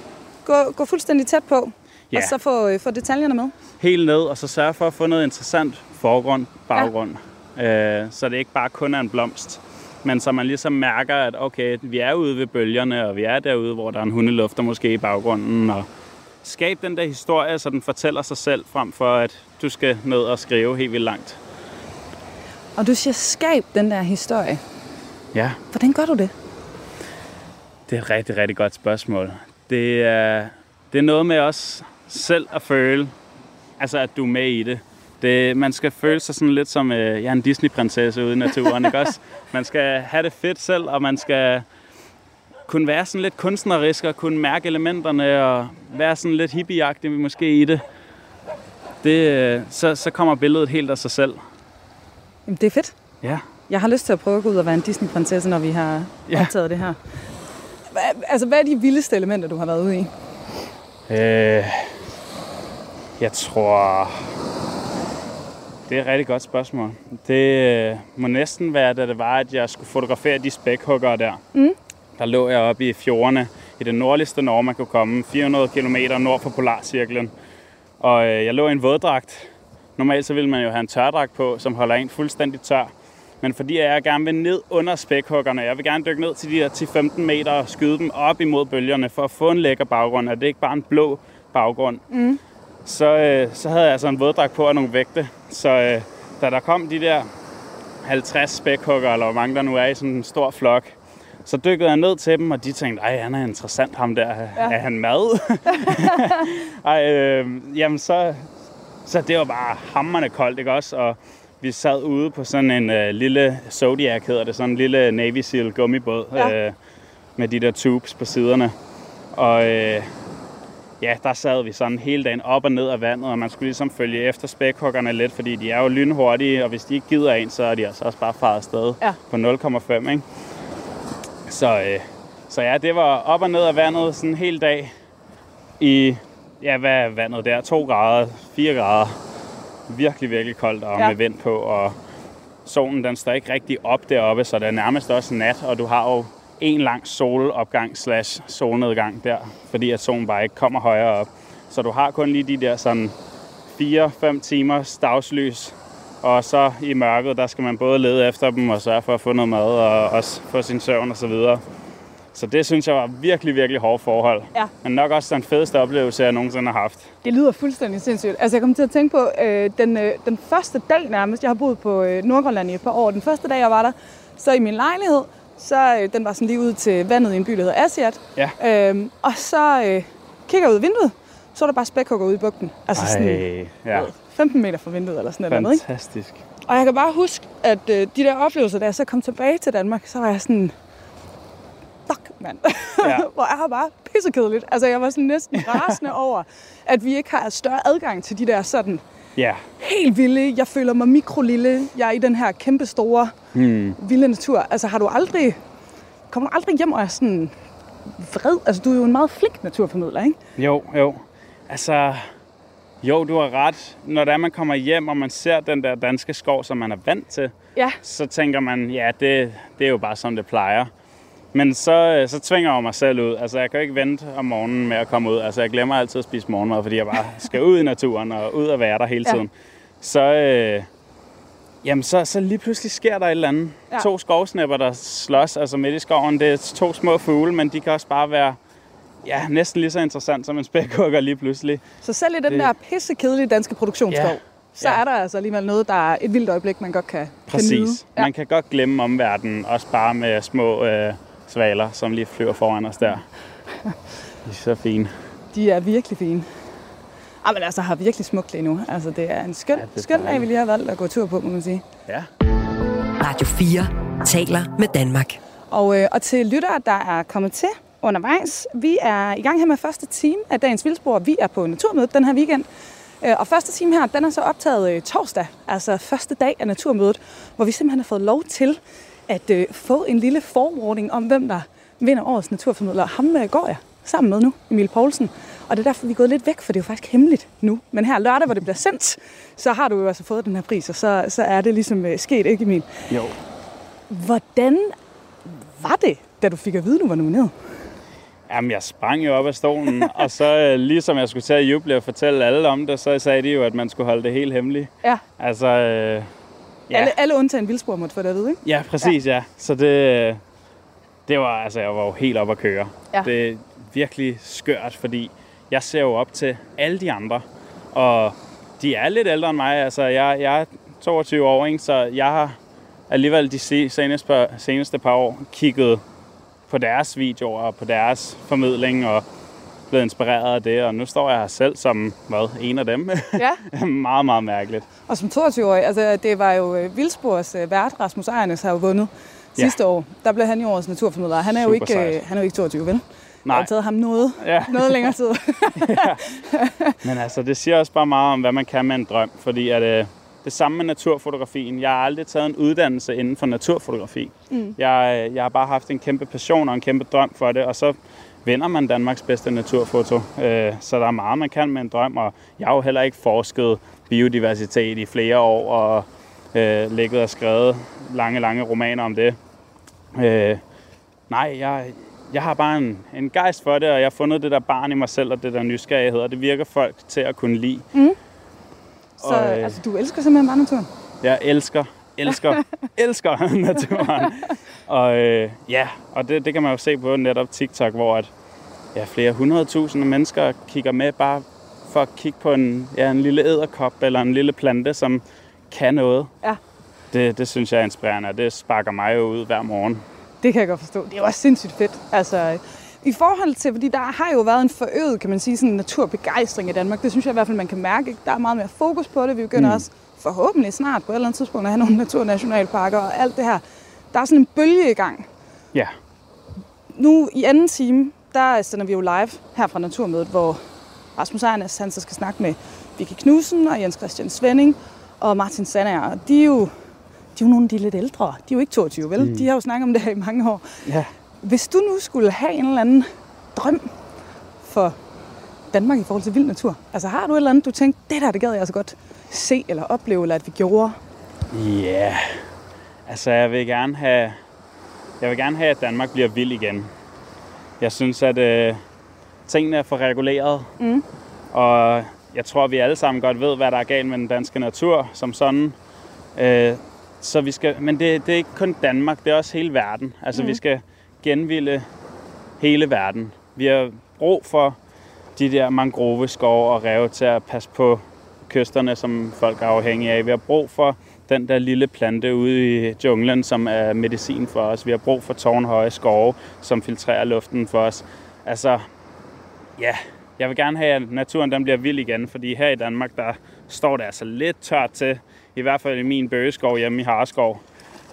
gå, gå fuldstændig tæt på, Ja. og så få, øh, få detaljerne med. Helt ned, og så sørge for at få noget interessant forgrund, baggrund. Ja. Øh, så det ikke bare kun er en blomst. Men så man ligesom mærker, at okay, vi er ude ved bølgerne, og vi er derude, hvor der er en hundelufter måske i baggrunden. Og skab den der historie, så den fortæller sig selv, frem for at du skal ned og skrive helt vildt langt. Og du siger, skab den der historie. Ja, Hvordan gør du det? det er et rigtig, rigtig godt spørgsmål. Det er, det er noget med os selv at føle, altså at du er med i det. det man skal føle sig sådan lidt som øh, jeg er en Disney-prinsesse ude i naturen, ikke også? Man skal have det fedt selv, og man skal kunne være sådan lidt kunstnerisk og kunne mærke elementerne og være sådan lidt hippieagtig måske i det. det øh, så, så kommer billedet helt af sig selv. Jamen, det er fedt. Ja. Jeg har lyst til at prøve at gå ud og være en Disney-prinsesse, når vi har Ja. optaget det her. Hvad, altså, hvad er de vildeste elementer, du har været ude i? Øh, jeg tror... Det er et rigtig godt spørgsmål. Det øh, må næsten være, da det var, at jeg skulle fotografere de spækhuggere der. Mm. Der lå jeg oppe i fjordene i det nordligste Norge, man kunne komme 400 km nord for Polarcirklen. Og øh, jeg lå i en våddragt. Normalt så ville man jo have en tørdragt på, som holder en fuldstændig tør. Men fordi jeg gerne vil ned under spækhuggerne, jeg vil gerne dykke ned til de der 10-15 meter og skyde dem op imod bølgerne for at få en lækker baggrund, at det ikke bare er en blå baggrund. Mm. Så, øh, så havde jeg altså en våddragt på og nogle vægte. Så øh, da der kom de der 50 spækhugger, eller hvor mange der nu er i sådan en stor flok, så dykkede jeg ned til dem, og de tænkte, ej, han er interessant ham der. Ja. Er han mad? ej, øh, jamen så, så det var bare hammerne koldt, ikke også? Og vi sad ude på sådan en øh, lille Zodiac, hedder det, sådan en lille Navy Seal gummibåd, Ja. øh, med de der tubes på siderne. Og øh, ja, der sad vi sådan hele dagen op og ned af vandet, og man skulle ligesom følge efter spækhuggerne lidt, fordi de er jo lynhurtige, og hvis de ikke gider en, så er de altså også bare faret afsted Ja. på 0,5, ikke? Så, øh, så ja, det var op og ned af vandet sådan en hel dag i, ja, hvad er vandet der? 2 grader, 4 grader. Virkelig, virkelig koldt og Ja. med vind på, og solen den står ikke rigtig op deroppe, så det er nærmest også nat, og du har jo en lang solopgang slash solnedgang der, fordi at solen bare ikke kommer højere op. Så du har kun lige de der sådan 4-5 timers dagslys, og så i mørket, der skal man både lede efter dem og sørge for at få noget mad og også få sin søvn og så videre. Så det synes jeg var virkelig, virkelig hårde forhold. Ja. Men nok også den fedeste oplevelse, jeg nogensinde har haft. Det lyder fuldstændig sindssygt. Altså, jeg kom til at tænke på øh, den, øh, den første dag nærmest. Jeg har boet på øh, Nordgrønland i et par år. Den første dag, jeg var der, så i min lejlighed, så øh, den var sådan lige ud til vandet i en by, der hedder Asiat. Ja. Øhm, og så øh, kigger jeg ud af vinduet, så er der bare spækhugger ude i bugten. Altså sådan Ej, ja. 15 meter fra vinduet eller sådan noget. Ikke? Fantastisk. Og jeg kan bare huske, at øh, de der oplevelser, da jeg så kom tilbage til Danmark, så var jeg sådan, fuck mand, ja. Ja. hvor er her bare pissekedeligt. Altså jeg var sådan næsten rasende over, at vi ikke har større adgang til de der sådan Ja, helt vilde, jeg føler mig mikrolille, jeg er i den her kæmpe store, hmm. vilde natur. Altså har du aldrig, kommer du aldrig hjem og er sådan vred? Altså du er jo en meget flink naturformidler, ikke? Jo, jo. Altså, jo, du har ret. Når det er, man kommer hjem, og man ser den der danske skov, som man er vant til, Ja, så tænker man, ja, det, det er jo bare som det plejer. Men så, øh, så tvinger jeg mig selv ud. Altså, jeg kan ikke vente om morgenen med at komme ud. Altså, jeg glemmer altid at spise morgenmad, fordi jeg bare skal ud i naturen og ud og være der hele Ja. tiden. Så, øh, jamen, så, så lige pludselig sker der et eller andet. Ja. Ja. To skovsnæpper, der slås altså midt i skoven. Det er to små fugle, men de kan også bare være ja, næsten lige så interessant som en spækhugger lige pludselig. så selv i den Det- der pissekedelige danske produktionsskov, Ja. så Ja. er der altså alligevel noget, der er et vildt øjeblik, man godt kan, kan nyde. Præcis. Ja. Man kan godt glemme omverdenen, også bare med små øh, svaler, som lige flyver foran os der. De er så fine. De er virkelig fine. Ah, men altså har virkelig smukt lige nu. Altså det er en skøn, Ja, det er skøn dag, vi lige har valgt at gå tur på, må man sige. Ja. Radio 4 taler med Danmark. Og, øh, og til lyttere, der er kommet til undervejs, vi er i gang her med første time af dagens vildspor. Vi er på Naturmødet den her weekend. Øh, Og første time her, den er så optaget øh, torsdag, altså første dag af naturmødet, hvor vi simpelthen har fået lov til at øh, få en lille forwarning om, hvem der vinder årets naturformidler. Ham øh, går jeg sammen med nu, Emil Poulsen. Og det er derfor, vi er gået lidt væk, for det er jo faktisk hemmeligt nu. Men her lørdag, hvor det bliver sendt, så har du jo altså fået den her pris, og så, så er det ligesom øh, sket, ikke Emil? Jo. Hvordan var det, da du fik at vide, du var nomineret? Jamen, jeg sprang jo op af stolen, og så øh, ligesom jeg skulle til at juble og fortælle alle om det, så sagde de jo, at man skulle holde det helt hemmeligt. Ja, Altså, øh, ja. alle, alle undtagen Vildsborg måtte få det at vide, ikke? Ja, præcis, ja. ja. Så det, det var, altså, jeg var jo helt op at køre. Ja. Det er virkelig skørt, fordi jeg ser jo op til alle de andre, og de er lidt ældre end mig. Altså, jeg, jeg er 22 år, ikke? så jeg har alligevel de se- seneste, seneste par år kigget på deres videoer og på deres formidling og blevet inspireret af det, og nu står jeg her selv som, hvad, en af dem. Ja. meget, meget mærkeligt. Og som 22-årig, altså det var jo øh, Vildsborgs øh, vært, Rasmus Ejernes, har jo vundet Ja. sidste år. Der blev han jo årets naturformidler. Han er jo ikke, sejt. øh, han er jo ikke 22, vel? Det Nej. har taget ham noget, Ja. noget længere tid. Men altså, det siger også bare meget om, hvad man kan med en drøm. Fordi at, øh, det samme med naturfotografien. Jeg har aldrig taget en uddannelse inden for naturfotografi. Mm. Jeg, jeg har bare haft en kæmpe passion og en kæmpe drøm for det, og så vinder man Danmarks bedste naturfoto. Øh, så der er meget, man kan med en drøm, og jeg har jo heller ikke forsket biodiversitet i flere år, og øh, ligget og skrevet lange, lange romaner om det. Øh, nej, jeg, jeg har bare en, en gejst for det, og jeg har fundet det der barn i mig selv, og det der nysgerrighed, og det virker folk til at kunne lide. Så Og, øh, altså, du elsker simpelthen bare naturen. Jeg elsker, elsker, elsker naturen. Og øh, ja, og det, det kan man jo se på netop TikTok, hvor at, ja, flere hundredtusinde mennesker kigger med bare for at kigge på en, ja, en lille æderkop eller en lille plante, som kan noget. Ja. Det, det synes jeg er inspirerende, og det sparker mig jo ud hver morgen. Det kan jeg godt forstå. Det er jo også sindssygt fedt. Altså, i forhold til, fordi der har jo været en forøget, kan man sige, sådan naturbegejstring i Danmark. Det synes jeg i hvert fald, man kan mærke. ikke? Der er meget mere fokus på det. Vi begynder mm. også forhåbentlig snart på et eller andet tidspunkt at have nogle naturnationalparker og alt det her. Der er sådan en bølge i gang. Ja, Nu i anden time, der sender vi jo live her fra Naturmødet, hvor Rasmus Ejernes, han så skal snakke med Vicky Knudsen og Jens Christian Svending og Martin Sandager. De er jo, de er jo nogle af de lidt ældre. De er jo ikke 22, vel? Mm. De har jo snakket om det her i mange år. ja. Hvis du nu skulle have en eller anden drøm for Danmark i forhold til vild natur, altså har du et eller andet, du tænkte, det der, det gad jeg altså godt se eller opleve, eller at vi gjorde? Ja, yeah. altså jeg vil gerne have, jeg vil gerne have, at Danmark bliver vild igen. Jeg synes, at øh, tingene er for reguleret, mm. og jeg tror, vi alle sammen godt ved, hvad der er galt med den danske natur som sådan. Øh, så vi skal, men det, det er ikke kun Danmark, det er også hele verden. Altså mm. vi skal genvilde hele verden. Vi har brug for de der mangroveskove og rev til at passe på kysterne, som folk er afhængige af. Vi har brug for den der lille plante ude i junglen, som er medicin for os. Vi har brug for tårnhøje skove, som filtrerer luften for os. Altså, ja, jeg vil gerne have, at naturen den bliver vild igen, fordi her i Danmark, der står det altså lidt tørt til, i hvert fald i min bøgeskov hjemme i Harskov.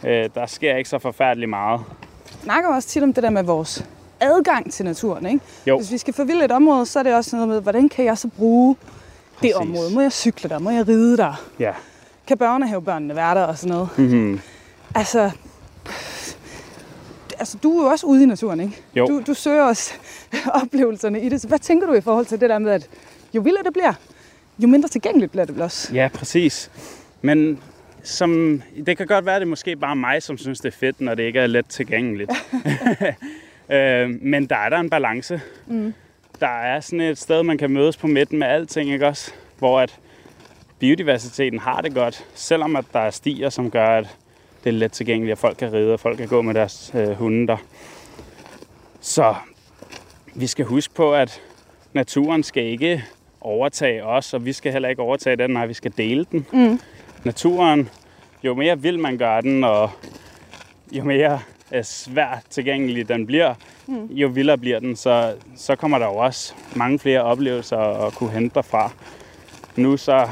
Øh, der sker ikke så forfærdeligt meget. Vi snakker også tit om det der med vores adgang til naturen, ikke? Jo. Hvis vi skal forvilde et område, så er det også noget med, hvordan kan jeg så bruge Præcis. det område? Må jeg cykle der? Må jeg ride der? Ja. Kan børnehavebørnene være der og sådan noget? Mm-hmm. Altså, altså, du er jo også ude i naturen, ikke? Jo. Du, du søger også oplevelserne i det. Så hvad tænker du i forhold til det der med, at jo vildere det bliver, jo mindre tilgængeligt bliver det vel også? Ja, præcis. Men som, det kan godt være, at det er måske bare mig, som synes, det er fedt, når det ikke er let tilgængeligt. øh, men der er der en balance. Mm. Der er sådan et sted, man kan mødes på midten med alting, ikke også? Hvor at biodiversiteten har det godt, selvom at der er stier, som gør, at det er let tilgængeligt, at folk kan ride, og folk kan gå med deres øh, hunde der. Så vi skal huske på, at naturen skal ikke overtage os, og vi skal heller ikke overtage den, nej, vi skal dele den. Mm. Naturen, jo mere vild man gør den, og jo mere øh, svært tilgængelig den bliver, mm. jo vildere bliver den, så, så kommer der jo også mange flere oplevelser at kunne hente derfra. Nu så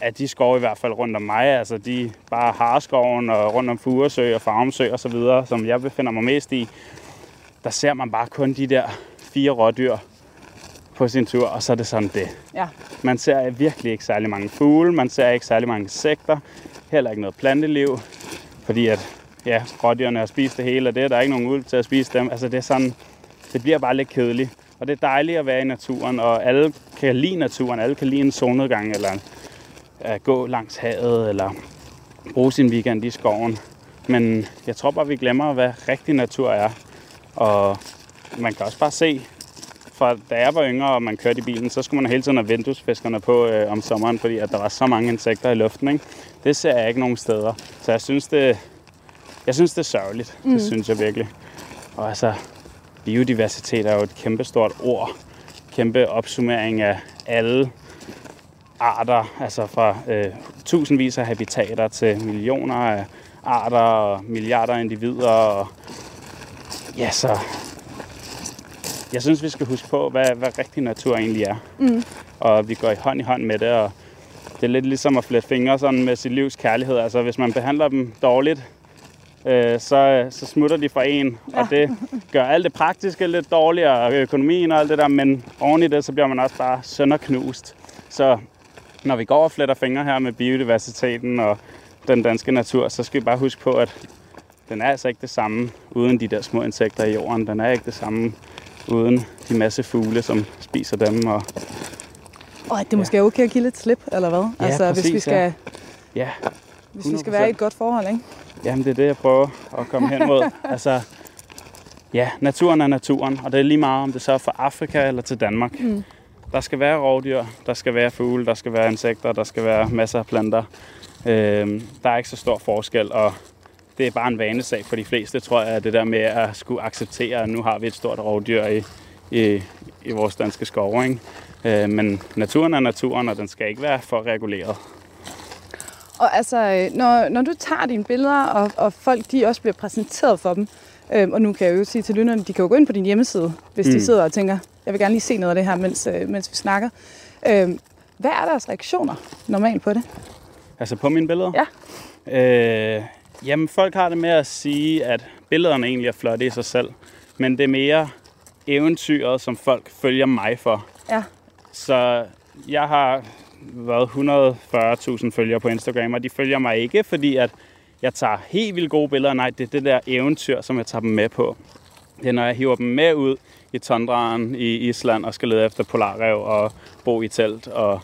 er de skove i hvert fald rundt om mig, altså de bare Harskoven og rundt om Furesø og Farmsø og så videre, som jeg befinder mig mest i, der ser man bare kun de der fire rådyr på sin tur, og så er det sådan det. Ja. Man ser virkelig ikke særlig mange fugle, man ser ikke særlig mange insekter, heller ikke noget planteliv, fordi at ja, rådyrene har spist det hele, og det er der ikke nogen ulv til at spise dem. Altså det er sådan, det bliver bare lidt kedeligt. Og det er dejligt at være i naturen, og alle kan lide naturen, alle kan lide en solnedgang, eller at gå langs havet, eller bruge sin weekend i skoven. Men jeg tror bare, vi glemmer, hvad rigtig natur er. Og man kan også bare se, fra da jeg var yngre, og man kørte i bilen, så skulle man hele tiden have vinduesfiskerne på øh, om sommeren, fordi at der var så mange insekter i luften. Ikke? Det ser jeg ikke nogen steder. Så jeg synes, det, jeg synes, det er sørgeligt. Mm. Det synes jeg virkelig. Og altså, biodiversitet er jo et kæmpestort ord. Kæmpe opsummering af alle arter, altså fra øh, tusindvis af habitater til millioner af arter og milliarder af individer. Og ja, så jeg synes, vi skal huske på, hvad, hvad rigtig natur egentlig er. Mm. Og vi går i hånd i hånd med det, og det er lidt ligesom at flette fingre sådan med sit livs kærlighed. Altså, hvis man behandler dem dårligt, øh, så, så smutter de fra en, ja. og det gør alt det praktiske lidt dårligere, og økonomien og alt det der, men oven i det, så bliver man også bare sønderknust. Så når vi går og fletter fingre her med biodiversiteten og den danske natur, så skal vi bare huske på, at den er altså ikke det samme uden de der små insekter i jorden. Den er ikke det samme uden de masse fugle, som spiser dem. Og, Og det måske er okay at give lidt slip, eller hvad? Ja, altså, hvis vi præcis, skal, ja, hvis vi skal være i et godt forhold, ikke? Jamen, det er det, jeg prøver at komme hen mod. altså, ja, naturen er naturen, og det er lige meget, om det så er fra Afrika eller til Danmark. Mm. Der skal være rovdyr, der skal være fugle, der skal være insekter, der skal være masser af planter. Øhm, der er ikke så stor forskel, og det er bare en vanesag for de fleste, tror jeg, det der med at skulle acceptere, at nu har vi et stort rovdyr i, i, i vores danske skove. Ikke? Øh, men naturen er naturen, og den skal ikke være for reguleret. Og altså, øh, når, når du tager dine billeder, og, og folk de også bliver præsenteret for dem, øhm, og nu kan jeg jo sige til lytterne, de kan jo gå ind på din hjemmeside, hvis mm. de sidder og tænker, jeg vil gerne lige se noget af det her, mens, øh, mens vi snakker. Øhm, hvad er deres reaktioner normalt på det? Altså på mine billeder? Ja. Øh, jamen, folk har det med at sige, at billederne egentlig er flotte i sig selv, men det er mere eventyret, som folk følger mig for. Ja. Så jeg har været 140.000 følgere på Instagram, og de følger mig ikke, fordi at jeg tager helt vildt gode billeder. Nej, det er det der eventyr, som jeg tager dem med på. Det er, når jeg hiver dem med ud i tundraen i Island og skal lede efter polarrev og bo i telt. Og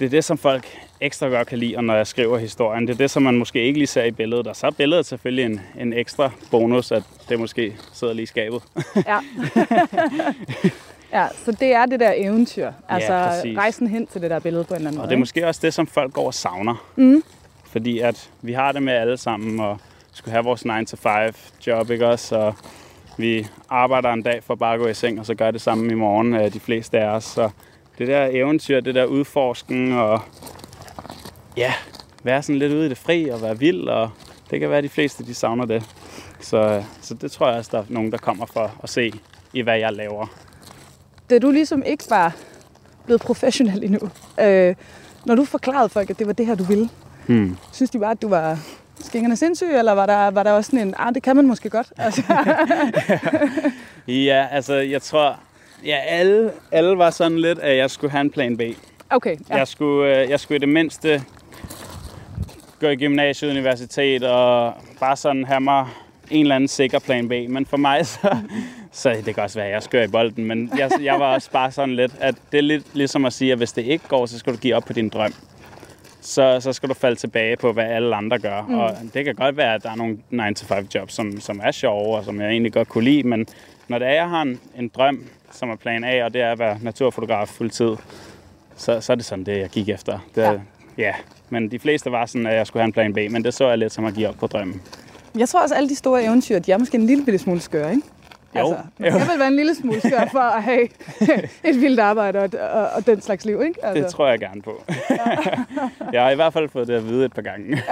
det er det, som folk ekstra godt kan lide, og når jeg skriver historien. Det er det, som man måske ikke lige ser i billedet. Og så er billedet selvfølgelig en, en ekstra bonus, at det måske sidder lige i skabet. Ja. ja, så det er det der eventyr. Altså præcis. rejsen hen til det der billede på en eller anden Og måde. det er måske også det, som folk går og savner. Mm. Fordi at vi har det med alle sammen, og skulle have vores 9-to-5 job, ikke også? Og vi arbejder en dag for bare at gå i seng, og så gør det samme i morgen, øh, de fleste af os. Så det der eventyr, det der udforsken, og ja, være sådan lidt ude i det fri og være vild, og det kan være, at de fleste de savner det. Så, så det tror jeg også, der er nogen, der kommer for at se i, hvad jeg laver. Da du ligesom ikke var blevet professionel endnu, øh, når du forklarede folk, at det var det her, du ville, Hmm. synes de bare, at du var skængerne sindssyg, eller var der, var der også sådan en, ah, det kan man måske godt? Altså, Ja, altså jeg tror, ja, alle, alle var sådan lidt, at jeg skulle have en plan B. okay, ja. Jeg, skulle, øh, jeg skulle i det mindste gå i gymnasiet, universitet og bare sådan have mig en eller anden sikker plan B. Men for mig, så, så det kan også være, at jeg skør i bolden, men jeg, jeg var også bare sådan lidt, at det er lidt ligesom at sige, at hvis det ikke går, så skal du give op på din drøm. Så, så skal du falde tilbage på, hvad alle andre gør. Mm. Og det kan godt være, at der er nogle 9-to-5 jobs, som, som er sjove, og som jeg egentlig godt kunne lide, men når det er, jeg har en, en drøm, som er plan A, og det er at være naturfotograf fuldtid, så, så er det sådan det, jeg gik efter. Det, Ja. ja. Men de fleste var sådan, at jeg skulle have en plan B, men det så jeg lidt som at give op på drømmen. Jeg tror også, at alle de store eventyr, de er måske en lille bitte smule skøre, ikke? Jo. Altså, man vel være en lille smule skør for at have et vildt arbejde og, og, og den slags liv, ikke? Altså, Det tror jeg gerne på. jeg har i hvert fald fået det at vide et par gange.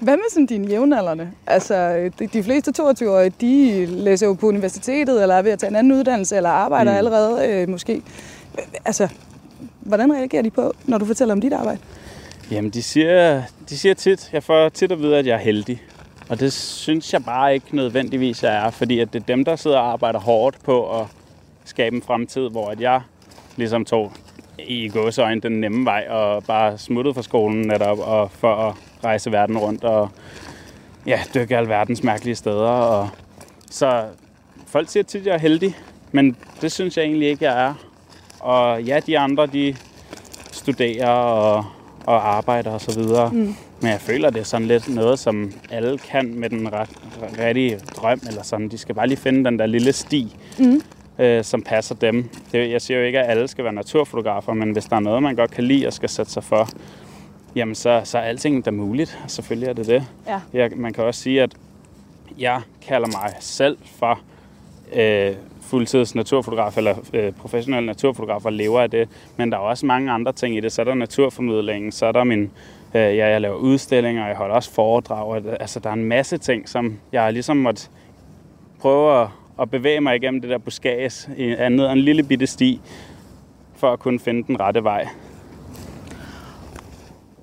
Hvad med sådan dine jævnaldrende? Altså, de, de fleste 22-årige, de læser jo på universitetet, eller er ved at tage en anden uddannelse, eller arbejder. Mm. allerede øh, måske. Altså, hvordan reagerer de på, når du fortæller om dit arbejde? Jamen, de siger, de siger tit, jeg får tit at vide, at jeg er heldig. Og det synes jeg bare ikke nødvendigvis, er, fordi at det er dem, der sidder og arbejder hårdt på at skabe en fremtid, hvor at jeg ligesom tog i gåsøjne den nemme vej og bare smuttede fra skolen netop og for at rejse verden rundt og ja, dykke verdens mærkelige steder. Og så folk siger tit, at jeg er heldig, men det synes jeg egentlig ikke, jeg er. Og ja, de andre, de studerer og, og arbejder og så videre. Mm. Men jeg føler, det er sådan lidt noget, som alle kan med den ret, rigtige drøm. Eller sådan. De skal bare lige finde den der lille sti, mm. øh, som passer dem. Det, jeg siger jo ikke, at alle skal være naturfotografer, men hvis der er noget, man godt kan lide og skal sætte sig for, jamen så, så er alting da muligt. Selvfølgelig er det det. Ja. Jeg, man kan også sige, at jeg kalder mig selv for øh, fuldtids naturfotograf eller øh, professionel naturfotograf og lever af det. Men der er også mange andre ting i det. Så er der naturformidlingen, så er der min... Jeg, ja, jeg laver udstillinger, jeg holder også foredrag. Og, altså, der er en masse ting, som jeg ligesom måtte prøve at, at bevæge mig igennem det der buskages i ad en lille bitte sti, for at kunne finde den rette vej.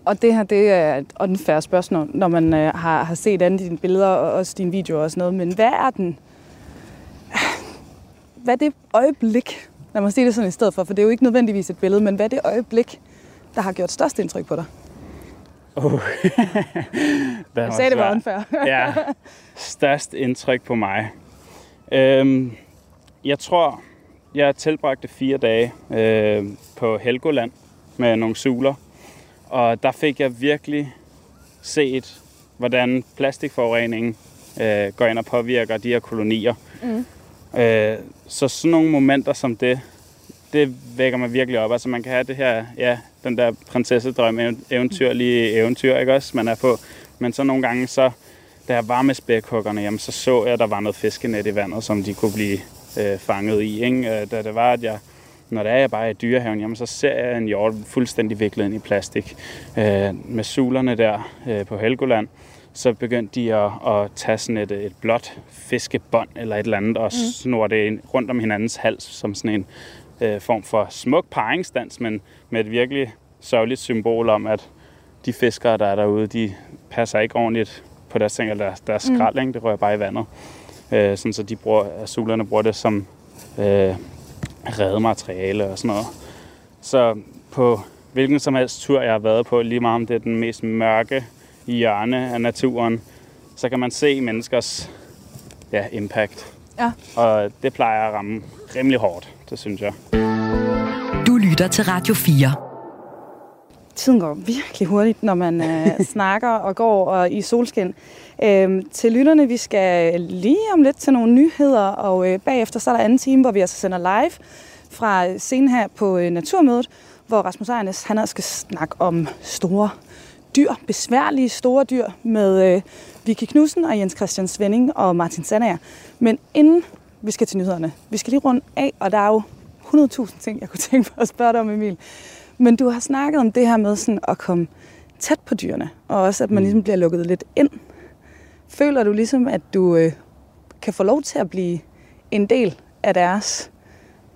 Og det her, det er og den færre spørgsmål, når man øh, har, har set alle dine billeder og også dine videoer og sådan noget. Men hvad er den... Hvad er det øjeblik, lad mig sige det sådan i stedet for, for det er jo ikke nødvendigvis et billede, men hvad er det øjeblik, der har gjort størst indtryk på dig? Oh. jeg sagde, det var unfair. ja, størst indtryk på mig. Øhm, jeg tror, jeg tilbragte fire dage øh, på Helgoland med nogle suler. Og der fik jeg virkelig set, hvordan plastikforurening øh, går ind og påvirker de her kolonier. Mm. Øh, så sådan nogle momenter som det, det vækker mig virkelig op. Altså man kan have det her, ja, den der prinsessedrøm, eventyrlige eventyr, ikke også, man er på. Men så nogle gange, så, da jeg var med spækhuggerne, jamen, så så jeg, at der var noget fiskenet i vandet, som de kunne blive øh, fanget i. Ikke? Øh, da det var, at jeg når det er, jeg bare er i dyrehaven, jamen, så ser jeg en hjort fuldstændig viklet ind i plastik. Øh, med sulerne der øh, på Helgoland, så begyndte de at, at tage sådan et, et blåt fiskebånd eller et eller andet, og mm. snurre det rundt om hinandens hals, som sådan en øh, form for smuk paringsdans, men med et virkelig sørgeligt symbol om, at de fiskere, der er derude, de passer ikke ordentligt på deres ting, eller deres, deres mm. skrald, ikke? det rører bare i vandet. Øh, sådan så de bruger, sulerne bruger det som øh, redemateriale og sådan noget. Så på hvilken som helst tur, jeg har været på, lige meget om det er den mest mørke hjørne af naturen, så kan man se menneskers ja, impact. Ja. Og det plejer at ramme rimelig hårdt, det synes jeg. Du lytter til Radio 4. Tiden går virkelig hurtigt, når man øh, snakker og går og i solskin. Øhm, til lytterne, vi skal lige om lidt til nogle nyheder, og øh, bagefter så er der anden time, hvor vi altså sender live fra scenen her på øh, Naturmødet, hvor Rasmus Ejernes, han skal snakke om store dyr, besværlige store dyr med øh, Vicky Knudsen og Jens Christian Svending og Martin Sandager. Men inden vi skal til nyhederne, vi skal lige runde af, og der er jo 100.000 ting, jeg kunne tænke på at spørge dig om, Emil. Men du har snakket om det her med sådan at komme tæt på dyrene, og også at man mm. ligesom bliver lukket lidt ind. Føler du ligesom, at du øh, kan få lov til at blive en del af deres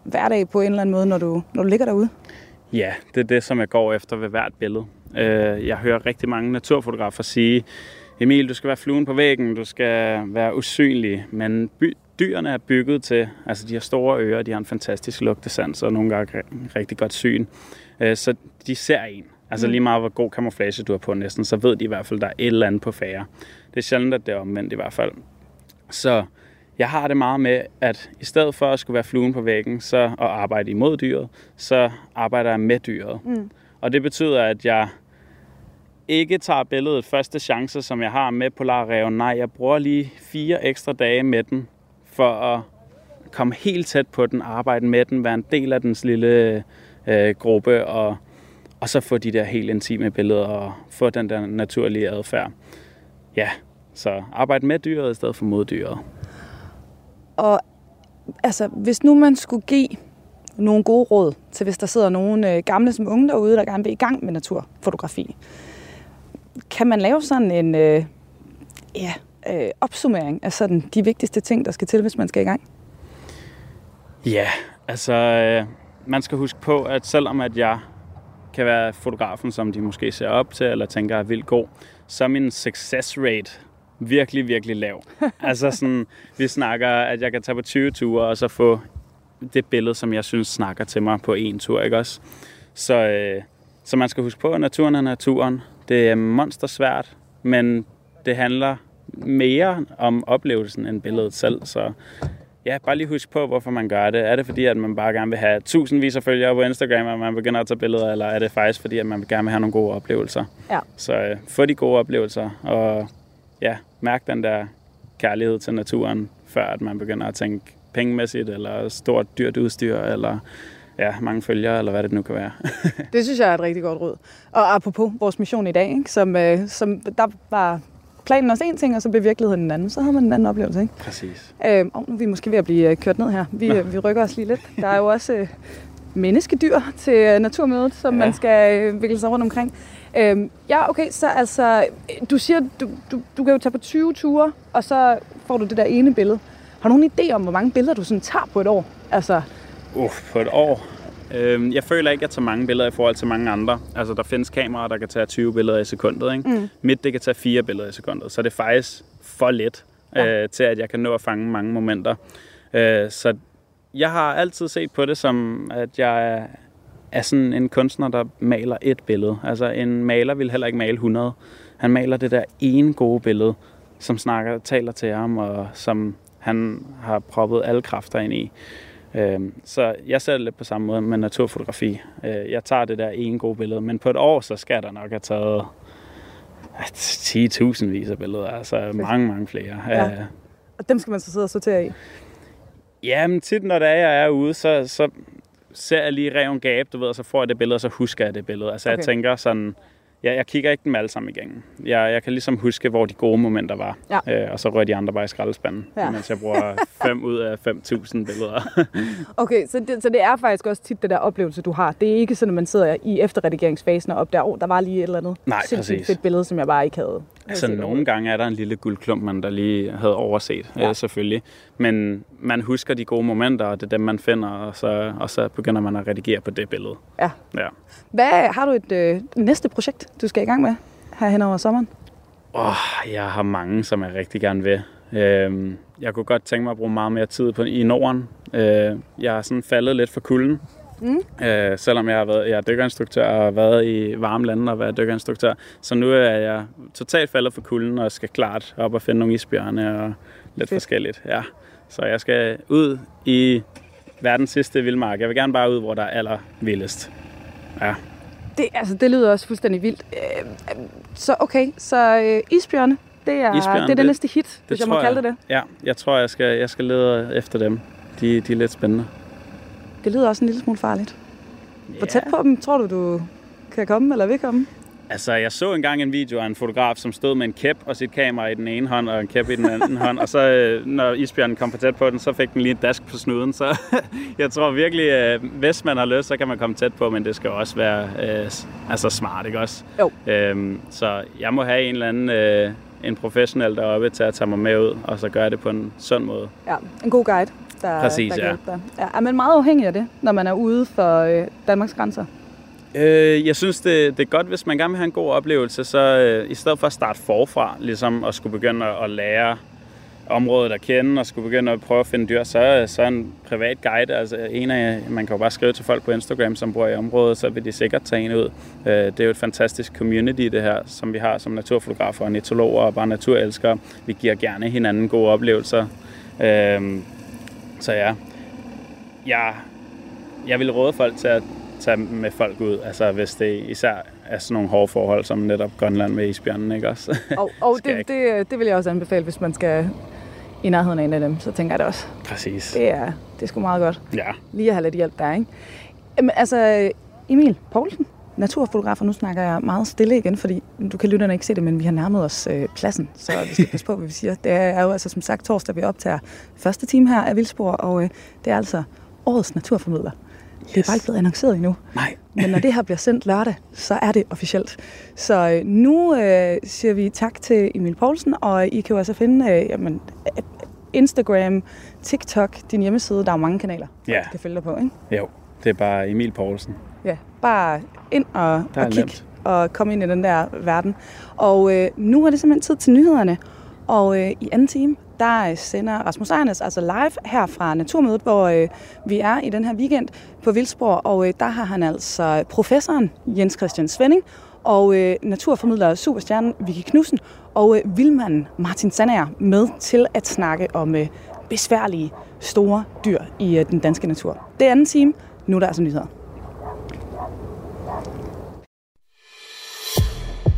hverdag på en eller anden måde, når du, når du ligger derude? Ja, det er det, som jeg går efter ved hvert billede. Øh, jeg hører rigtig mange naturfotografer sige, Emil, du skal være fluen på væggen, du skal være usynlig, men by, dyrene er bygget til, altså de har store ører, de har en fantastisk lugtesans og nogle gange rigtig godt syn. Øh, så de ser en. Altså mm. lige meget hvor god camouflage du har på næsten, så ved de i hvert fald, at der er et eller andet på færre. Det er sjældent, at det er omvendt i hvert fald. Så jeg har det meget med, at i stedet for at skulle være fluen på væggen så, og arbejde imod dyret, så arbejder jeg med dyret. Mm. Og det betyder, at jeg ikke tager billedet første chance, som jeg har med polarreven. Nej, jeg bruger lige fire ekstra dage med den, for at komme helt tæt på den, arbejde med den, være en del af dens lille øh, gruppe, og, og så få de der helt intime billeder, og få den der naturlige adfærd. Ja, så arbejde med dyret i stedet for mod dyret. Og altså, hvis nu man skulle give nogle gode råd til, hvis der sidder nogle øh, gamle som unge derude, der gerne vil i gang med naturfotografi, kan man lave sådan en øh, ja, øh, opsummering af sådan de vigtigste ting, der skal til, hvis man skal i gang? Ja, altså øh, man skal huske på, at selvom at jeg kan være fotografen, som de måske ser op til, eller tænker er vildt god, så er min success rate virkelig, virkelig lav. altså sådan, vi snakker, at jeg kan tage på 20 ture, og så få det billede, som jeg synes snakker til mig på en tur, ikke også? Så, øh, så man skal huske på, at naturen er naturen. Det er monstersvært, men det handler mere om oplevelsen end billedet selv. Så ja, bare lige husk på, hvorfor man gør det. Er det fordi, at man bare gerne vil have tusindvis af følgere på Instagram, og man begynder at tage billeder, eller er det faktisk fordi, at man gerne vil have nogle gode oplevelser? Ja. Så øh, få de gode oplevelser, og ja, mærk den der kærlighed til naturen, før at man begynder at tænke pengemæssigt, eller stort dyrt udstyr, eller ja, mange følgere, eller hvad det nu kan være. Det synes jeg er et rigtig godt råd. Og apropos vores mission i dag, ikke? Som, øh, som der var planen også en ting, og så blev virkeligheden en anden. Så havde man en anden oplevelse, ikke? Præcis. Øh, og nu er vi måske ved at blive øh, kørt ned her. Vi, øh, vi rykker os lige lidt. Der er jo også øh, menneskedyr til øh, naturmødet, som ja. Man skal øh, vikle sig rundt omkring. Øh, ja, okay, så altså, du siger, du, du, du kan jo tage på 20 ture, og så får du det der ene billede. Har du nogen idé om, hvor mange billeder du sådan tager på et år? Altså, Uff, på et år. Øhm, jeg føler ikke, at jeg tager mange billeder i forhold til mange andre. Altså, der findes kameraer, der kan tage 20 billeder i sekundet. Ikke? Mm. Mit, det kan tage 4 billeder i sekundet. Så det er faktisk for let ja. øh, til, at jeg kan nå at fange mange momenter. Øh, så jeg har altid set på det som, at jeg er, er sådan en kunstner, der maler et billede. Altså, en maler vil heller ikke male 100. Han maler det der ene gode billede, som snakker, taler til ham, og som han har proppet alle kræfter ind i. Øhm, Så jeg ser det lidt på samme måde med naturfotografi. Øh, Jeg tager det der ene gode billede, men på et år, så skal der nok have taget ja, 10.000 vis af billeder. Altså mange, mange flere. Ja. Øh, og dem skal man så sidde og sortere i. Ja, men tit når det er, jeg er ude, så, så ser jeg lige reven gab, du ved, og så får jeg det billede, og så husker jeg det billede. Altså. Okay. jeg tænker sådan, ja, jeg kigger ikke dem alle sammen igennem. Jeg, jeg kan ligesom huske, hvor de gode momenter var. Ja. Øh, og så rører de andre bare i skraldespanden, Ja. ja. mens jeg bruger 5 ud af 5.000 billeder. Okay, så det, så det er faktisk også tit det der oplevelse, du har. Det er ikke sådan, at man sidder i efterredigeringsfasen og opdager, oh, der var lige et eller andet Nej, sindssygt præcis. fedt billede, som jeg bare ikke havde. Altså nogle gange er der en lille guldklump, man der lige havde overset, Ja. øh, selvfølgelig. Men man husker de gode momenter, og det er dem, man finder, og så, og så begynder man at redigere på det billede. Ja. Ja. Hvad har du et øh, næste projekt, du skal i gang med her hen over sommeren? Oh, jeg har mange, som jeg rigtig gerne vil. Øhm, jeg kunne godt tænke mig at bruge meget mere tid på, i Norden. Øh, jeg har sådan faldet lidt for kulden. Mm. Øh, selvom jeg har været jeg er dykkerinstruktør og har været i varme lande og været dykkerinstruktør. Så nu er jeg totalt faldet for kulden og skal klart op og finde nogle isbjørne og lidt Fedt. Forskelligt. Ja. Så jeg skal ud i verdens sidste vildmark. Jeg vil gerne bare ud, hvor der er aller vildest. Ja. Det, altså, det lyder også fuldstændig vildt. Øh, øh, så okay, så øh, isbjørne, det er, Isbjørne, det, er det, det- næste hit, hvis jeg må kalde det det. Ja, jeg tror, jeg skal, jeg skal lede efter dem. De, de er lidt spændende. Det lyder også en lille smule farligt. Hvor tæt på dem tror du, du kan komme eller vil komme? Altså, jeg så engang en video af en fotograf, som stod med en kæp og sit kamera i den ene hånd og en kæp i den anden hånd. Og så, øh, når isbjørnen kom for tæt på den, så fik den lige et dask på snuden. Så jeg tror virkelig, øh, hvis man har lyst, så kan man komme tæt på, men det skal også være øh, altså smart, ikke også? Jo. Øhm, så jeg må have en eller anden øh, en professionel deroppe til at tage mig med ud, og så gøre det på en sund måde. Ja, en god guide, der, Præcis, der kan ja. hjælpe dig. Ja, er man meget afhængig af det, når man er ude for øh, Danmarks grænser? Øh, jeg synes, det, det er godt, hvis man gerne vil have en god oplevelse, så øh, i stedet for at starte forfra, ligesom at skulle begynde at, lære området at kende og skulle begynde at prøve at finde dyr, så, så er en privat guide, altså en af, man kan jo bare skrive til folk på Instagram, som bor i området, så vil de sikkert tage en ud. Øh, det er jo et fantastisk community, det her, som vi har som naturfotografer og netologer og bare naturelskere. Vi giver gerne hinanden gode oplevelser. Så ja, jeg, jeg vil råde folk til at tage med folk ud, altså hvis det især er sådan nogle hårde forhold, som netop Grønland med isbjørnen, ikke også? Og, og det, det, det vil jeg også anbefale, hvis man skal i nærheden af en af dem. Så tænker jeg det også. Præcis. Det er, det er sgu meget godt. Ja. Lige at have lidt hjælp der, ikke? Jamen, altså, Emil Poulsen, naturfotograf, og nu snakker jeg meget stille igen, fordi du kan lytterne ikke se det, men vi har nærmet os øh, pladsen, så vi skal passe på, hvad vi siger. Det er jo altså som sagt torsdag, vi optager første time her af Vildspor, og øh, det er altså årets naturformidler. Yes. Det er bare ikke blevet annonceret endnu. Nej. Men når det her bliver sendt lørdag, så er det officielt. Så øh, nu øh, siger vi tak til Emil Poulsen, og I kan jo altså finde øh, jamen, øh, Instagram, TikTok, din hjemmeside. Der er jo mange kanaler, Ja. du kan følge dig på, ikke? Jo, det er bare Emil Poulsen. Bare ind og, og kig nemt. og komme ind i den der verden. Og øh, nu er det simpelthen tid til nyhederne. Og øh, i anden time, der sender Rasmus Ejnes altså live her fra Naturmødet, hvor øh, vi er i den her weekend på Vildsborg. Og øh, der har han altså professoren Jens Christian Svending og øh, naturformidler Superstjernen Vicky Knudsen og øh, vildmanden Martin Sandager med til at snakke om øh, besværlige store dyr i øh, den danske natur. Det er anden time. Nu er der altså nyheder.